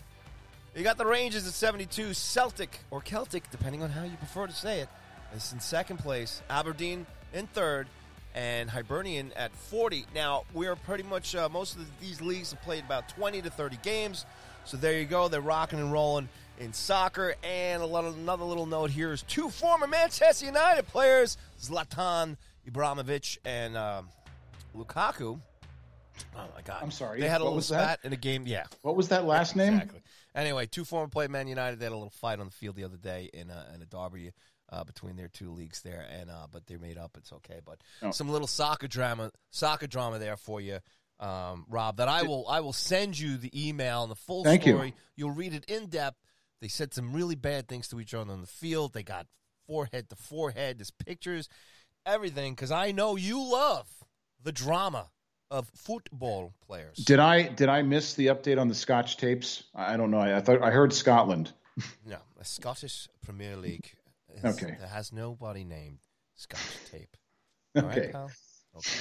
you got the Rangers at 72. Celtic, or Celtic, depending on how you prefer to say it, is in second place. Aberdeen in third. And Hibernian at 40. Now, we're pretty much, uh, most of these leagues have played about 20 to 30 games. So there you go. They're rocking and rolling in soccer. And a little, another little note here is two former Manchester United players, Zlatan Ibrahimovic and uh, Lukaku, Oh my god! I'm sorry. They had a what little spat in a game. Yeah. What was that last name? Exactly. Anyway, two former players, Man United. They had a little fight on the field the other day in a, in a derby uh, between their two leagues there, and uh, but they're made up. It's okay. But oh. some little soccer drama, soccer drama there for you, um, Rob. That I will I will send you the email and the full Thank story. You. You'll read it in depth. They said some really bad things to each other on the field. They got forehead to forehead. There's pictures, everything. Because I know you love the drama of football players. Did I did I miss the update on the Scotch tapes? I don't know. I, I thought I heard Scotland. no, the Scottish Premier League. Okay, That has nobody named Scotch tape. All okay. Right, okay.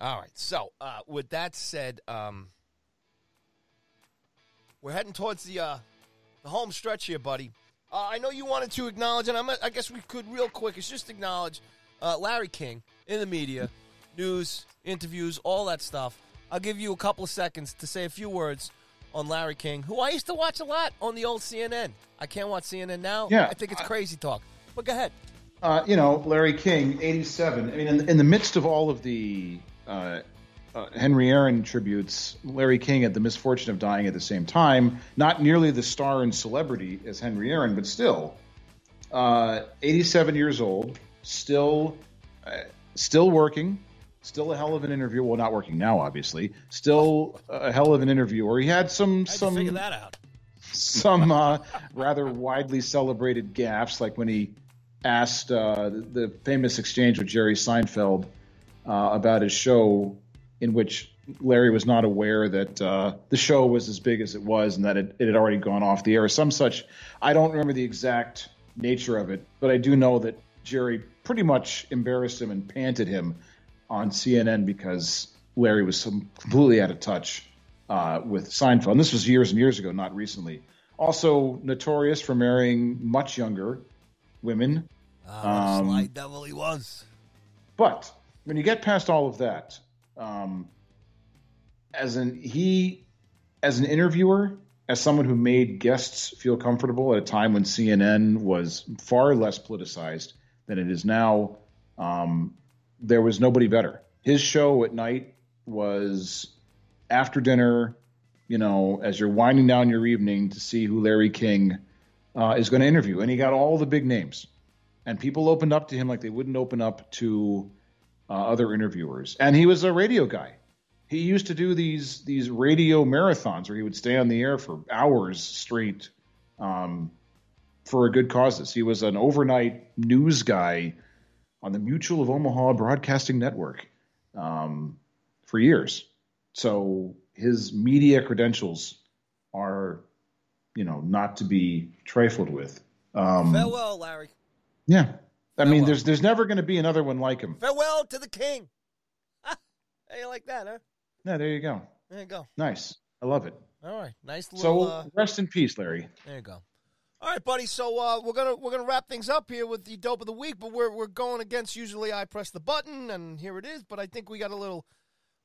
All right. So, uh, with that said, um, we're heading towards the uh, the home stretch here, buddy. Uh, I know you wanted to acknowledge, and I'm, I guess we could real quick. Is just acknowledge uh, Larry King in the media, news, interviews, all that stuff. I'll give you a couple of seconds to say a few words on Larry King, who I used to watch a lot on the old CNN. I can't watch CNN now. Yeah. I think it's crazy talk. But go ahead. Uh, you know, Larry King, 87. I mean, in, in the midst of all of the uh, uh, Henry Aaron tributes, Larry King had the misfortune of dying at the same time. Not nearly the star and celebrity as Henry Aaron, but still, uh, 87 years old, still, uh, still working, still a hell of an interview. Well, not working now, obviously. Still a hell of an interviewer. He had some How'd some you figure that out? some uh, rather widely celebrated gaffes, like when he asked uh, the, famous exchange with Jerry Seinfeld uh, about his show, in which Larry was not aware that uh, the show was as big as it was and that it, it had already gone off the air. Or some such, I don't remember the exact nature of it, but I do know that Jerry pretty much embarrassed him and panted him on CNN because Larry was some, completely out of touch uh, with Seinfeld. And this was years and years ago, not recently. Also notorious for marrying much younger women. Ah, Um, sly devil he was. But when you get past all of that, um, as an he, as an interviewer, as someone who made guests feel comfortable at a time when CNN was far less politicized than it is now, um, there was nobody better. His show at night was after dinner, you know, as you're winding down your evening to see who Larry King uh, is going to interview, and he got all the big names and people opened up to him like they wouldn't open up to uh, other interviewers. And he was a radio guy. He used to do these these radio marathons where he would stay on the air for hours straight um, for a good causes. He was an overnight news guy on the Mutual of Omaha Broadcasting Network um, for years. So his media credentials are, you know, not to be trifled with. Um, Farewell, Larry. yeah. I mean, there's there's never going to be another one like him. Farewell to the king. How you like that, huh? Yeah, there you go. There you go. Nice. I love it. All right, nice little. So uh, rest in peace, Larry. there you go. All right, buddy. So uh, we're gonna we're gonna wrap things up here with the dope of the week, but we're we're going against. Usually, I press the button and here it is. But I think we got a little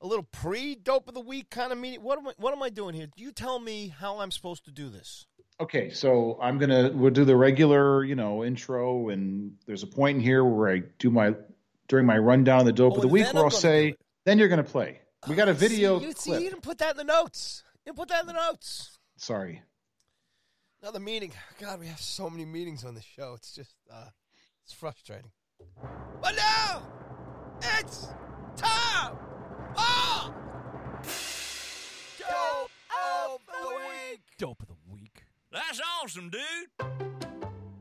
a little pre dope of the week kind of meeting. What am I what am I doing here? Do you tell me how I'm supposed to do this. Okay, so I'm gonna we'll do the regular, you know, intro, and there's a point in here where I do my during my rundown of the dope Oh, of the week where I'll say, then you're gonna play. We got a video See, you, see, you didn't put that in the notes. You didn't put that in the notes. Sorry. Another meeting. God, we have so many meetings on the show. It's just, uh, it's frustrating. But now, it's time for Dope of the Week. Dope of the week. That's awesome, dude.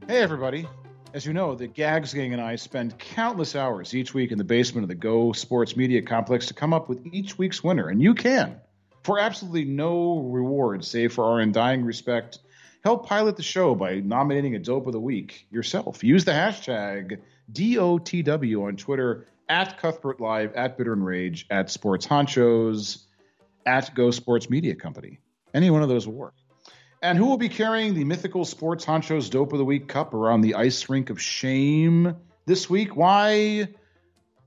Hey, everybody. As you know, the Gags Gang and I spend countless hours each week in the basement of the Go Sports Media Complex to come up with each week's winner, and you can. For absolutely no reward, save for our undying respect, help pilot the show by nominating a Dope of the Week yourself. Use the hashtag DOTW on Twitter, at Cuthbert Live, at Bitter and Rage, at Sports Honchos, at Go Sports Media Company. Any one of those will work. And who will be carrying the mythical Sports Honchos Dope of the Week cup around the ice rink of shame this week? Why?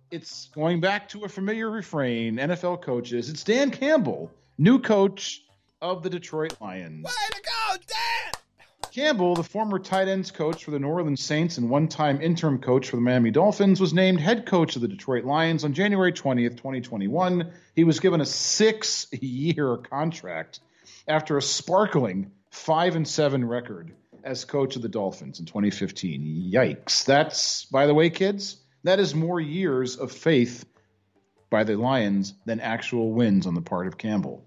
It's going back to a familiar refrain. NFL coaches. It's Dan Campbell, new coach of the Detroit Lions. Way to go, Dan! Campbell, the former tight ends coach for the New Orleans Saints and one time interim coach for the Miami Dolphins, was named head coach of the Detroit Lions on January 20th, 2021. He was given a six year contract after a sparkling 5 and 7 record as coach of the Dolphins in 2015. Yikes. That's, by the way, kids, that is more years of faith by the Lions than actual wins on the part of Campbell.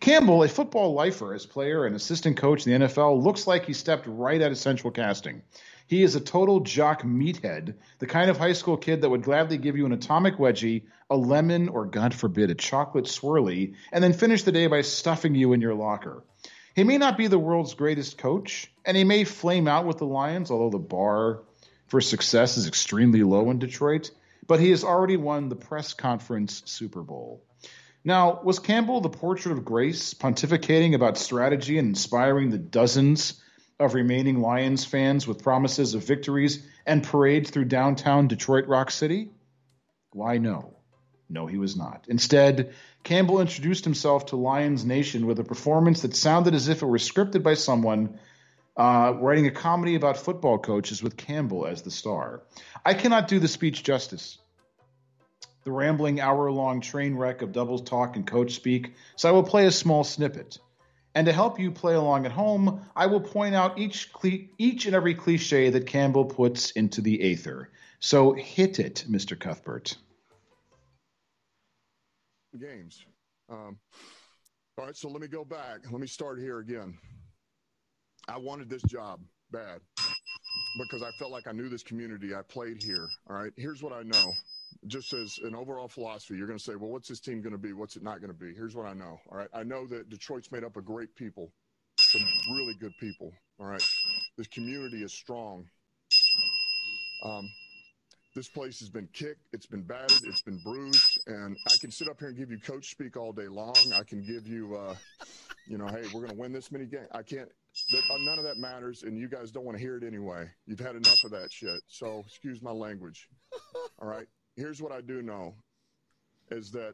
Campbell, a football lifer as player and assistant coach in the NFL, looks like he stepped right out of central casting. He is a total jock meathead, the kind of high school kid that would gladly give you an atomic wedgie, a lemon, or God forbid, a chocolate swirly, and then finish the day by stuffing you in your locker. He may not be the world's greatest coach, and he may flame out with the Lions, although the bar for success is extremely low in Detroit, but he has already won the press conference Super Bowl. Now, was Campbell the portrait of grace, pontificating about strategy and inspiring the dozens of remaining Lions fans with promises of victories and parades through downtown Detroit Rock City? Why, no. No, he was not. Instead, Campbell introduced himself to Lions Nation with a performance that sounded as if it were scripted by someone uh, writing a comedy about football coaches with Campbell as the star. I cannot do the speech justice. The rambling hour long train wreck of doubles talk and coach speak, so I will play a small snippet. And to help you play along at home, I will point out each cli- each and every cliche that Campbell puts into the aether. So hit it, Mr. Cuthbert. Games. Um, all right, so let me go back. Let me start here again. I wanted this job bad because I felt like I knew this community. I played here. All right, here's what I know. Just as an overall philosophy, you're going to say, well, what's this team going to be? What's it not going to be? Here's what I know. All right, I know that Detroit's made up of great people, some really good people. All right, this community is strong. Um, this place has been kicked, it's been battered, it's been bruised, and I can sit up here and give you coach speak all day long. I can give you, uh, you know, hey, we're going to win this many games. I can't. That, uh, none of that matters, and you guys don't want to hear it anyway. You've had enough of that shit. So excuse my language. All right. Here's what I do know: is that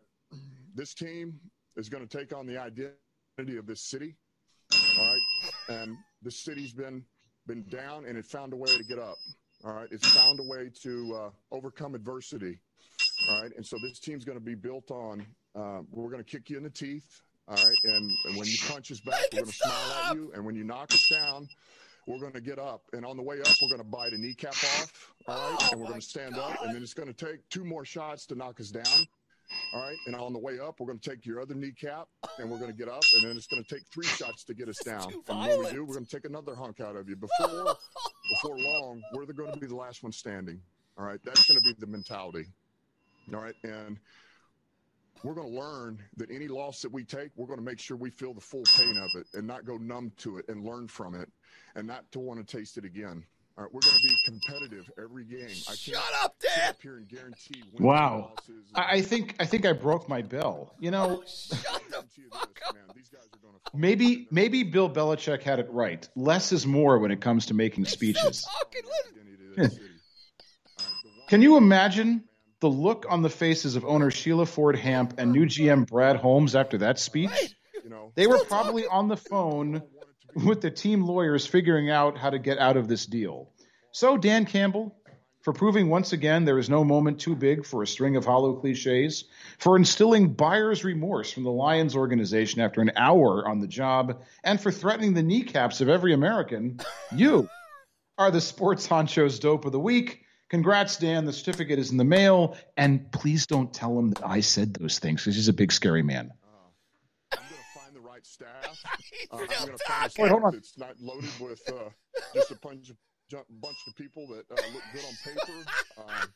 this team is going to take on the identity of this city. All right, and the city's been been down, and it found a way to get up. All right, it's found a way to uh, overcome adversity. All right, and so this team's going to be built on. Uh, we're going to kick you in the teeth. All right, and, and when you punch us back, we're going to smile at you, and when you knock us down, we're going to get up. And on the way up, we're going to bite a kneecap off. All right, and we're going to stand up, and then it's going to take two more shots to knock us down. All right, and on the way up, we're going to take your other kneecap, and we're going to get up, and then it's going to take three shots to get us down. And when we do, we're going to take another hunk out of you. Before before long, we're going to be the last one standing. All right, that's going to be the mentality. All right, and we're going to learn that any loss that we take, we're going to make sure we feel the full pain of it and not go numb to it and learn from it and not to want to taste it again. All right, we're going to be competitive every game. I can't Shut up, sit Dan. up here and guarantee Wow. and I, I think I think I broke my bell. You know, Shut the fuck this, up. man, these guys are gonna maybe maybe Bill Belichick had it right. Less is more when it comes to making speeches. Still talking. Listen. Identity to this city. All right, the one- Can you imagine the look on the faces of owner Sheila Ford Hamp and new GM Brad Holmes after that speech? You know, They were probably on the phone with the team lawyers figuring out how to get out of this deal. So, Dan Campbell, for proving once again there is no moment too big for a string of hollow cliches, for instilling buyer's remorse from the Lions organization after an hour on the job, and for threatening the kneecaps of every American, you are the Sports Honchos Dope of the Week. Congrats, Dan. The certificate is in the mail. And please don't tell him that I said those things because he's a big, scary man. I'm going to find the right staff. Uh, I'm going to find a talking. Wait, hold staff on. that's not loaded with uh, just a bunch of ju- bunch of people that uh, look good on paper. Um,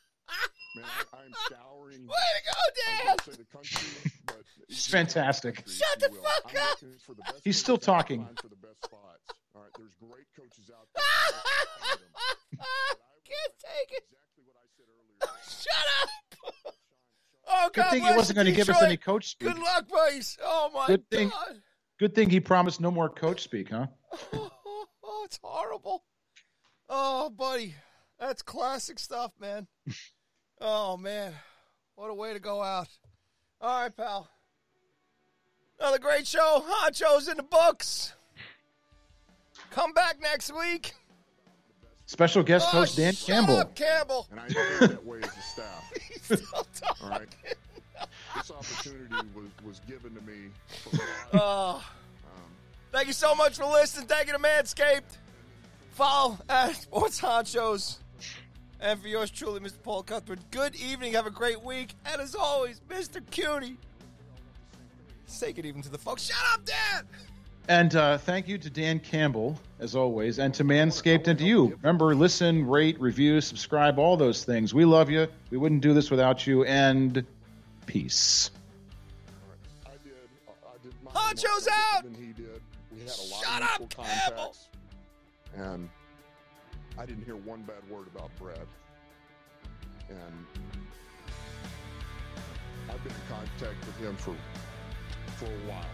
man, I, I'm scouring. Way to go, Dan. say the country, but It's fantastic. if Shut the will. fuck I'm up. for the best He's still coaches I can talking. For the best spots. All right, there's great coaches out there. I can find them. But I will Can't take it. Exactly what I said earlier. Shut up. Oh, Good thing he wasn't going to give us any coach speak. Good luck, boys. Oh, my Good thing- God. Good thing he promised no more coach speak, huh? Oh, it's horrible. Oh, buddy. That's classic stuff, man. Oh, man. What a way to go out. All right, pal. Another great show. Honcho's in the books. Come back next week. Special guest Oh, host Dan shut Campbell. Up, Campbell. And I feel that way as a staff. He's still talking. All right. This opportunity was, was given to me. For Oh. um, Thank you so much for listening. Thank you to Manscaped. Follow at Sports Honchos. And for yours truly, Mr. Paul Cuthbert. Good evening. Have a great week. And as always, Mr. Cutie. Take it even to the folks. Shut up, Dad! And uh, thank you to Dan Campbell, as always, and to Manscaped and to you. Remember, listen, rate, review, subscribe, all those things. We love you. We wouldn't do this without you. And peace. I did. I did my Honcho's out! Than he did. We had a lot Shut of up, Campbell! contacts, and I didn't hear one bad word about Brad. And I've been in contact with him for for a while,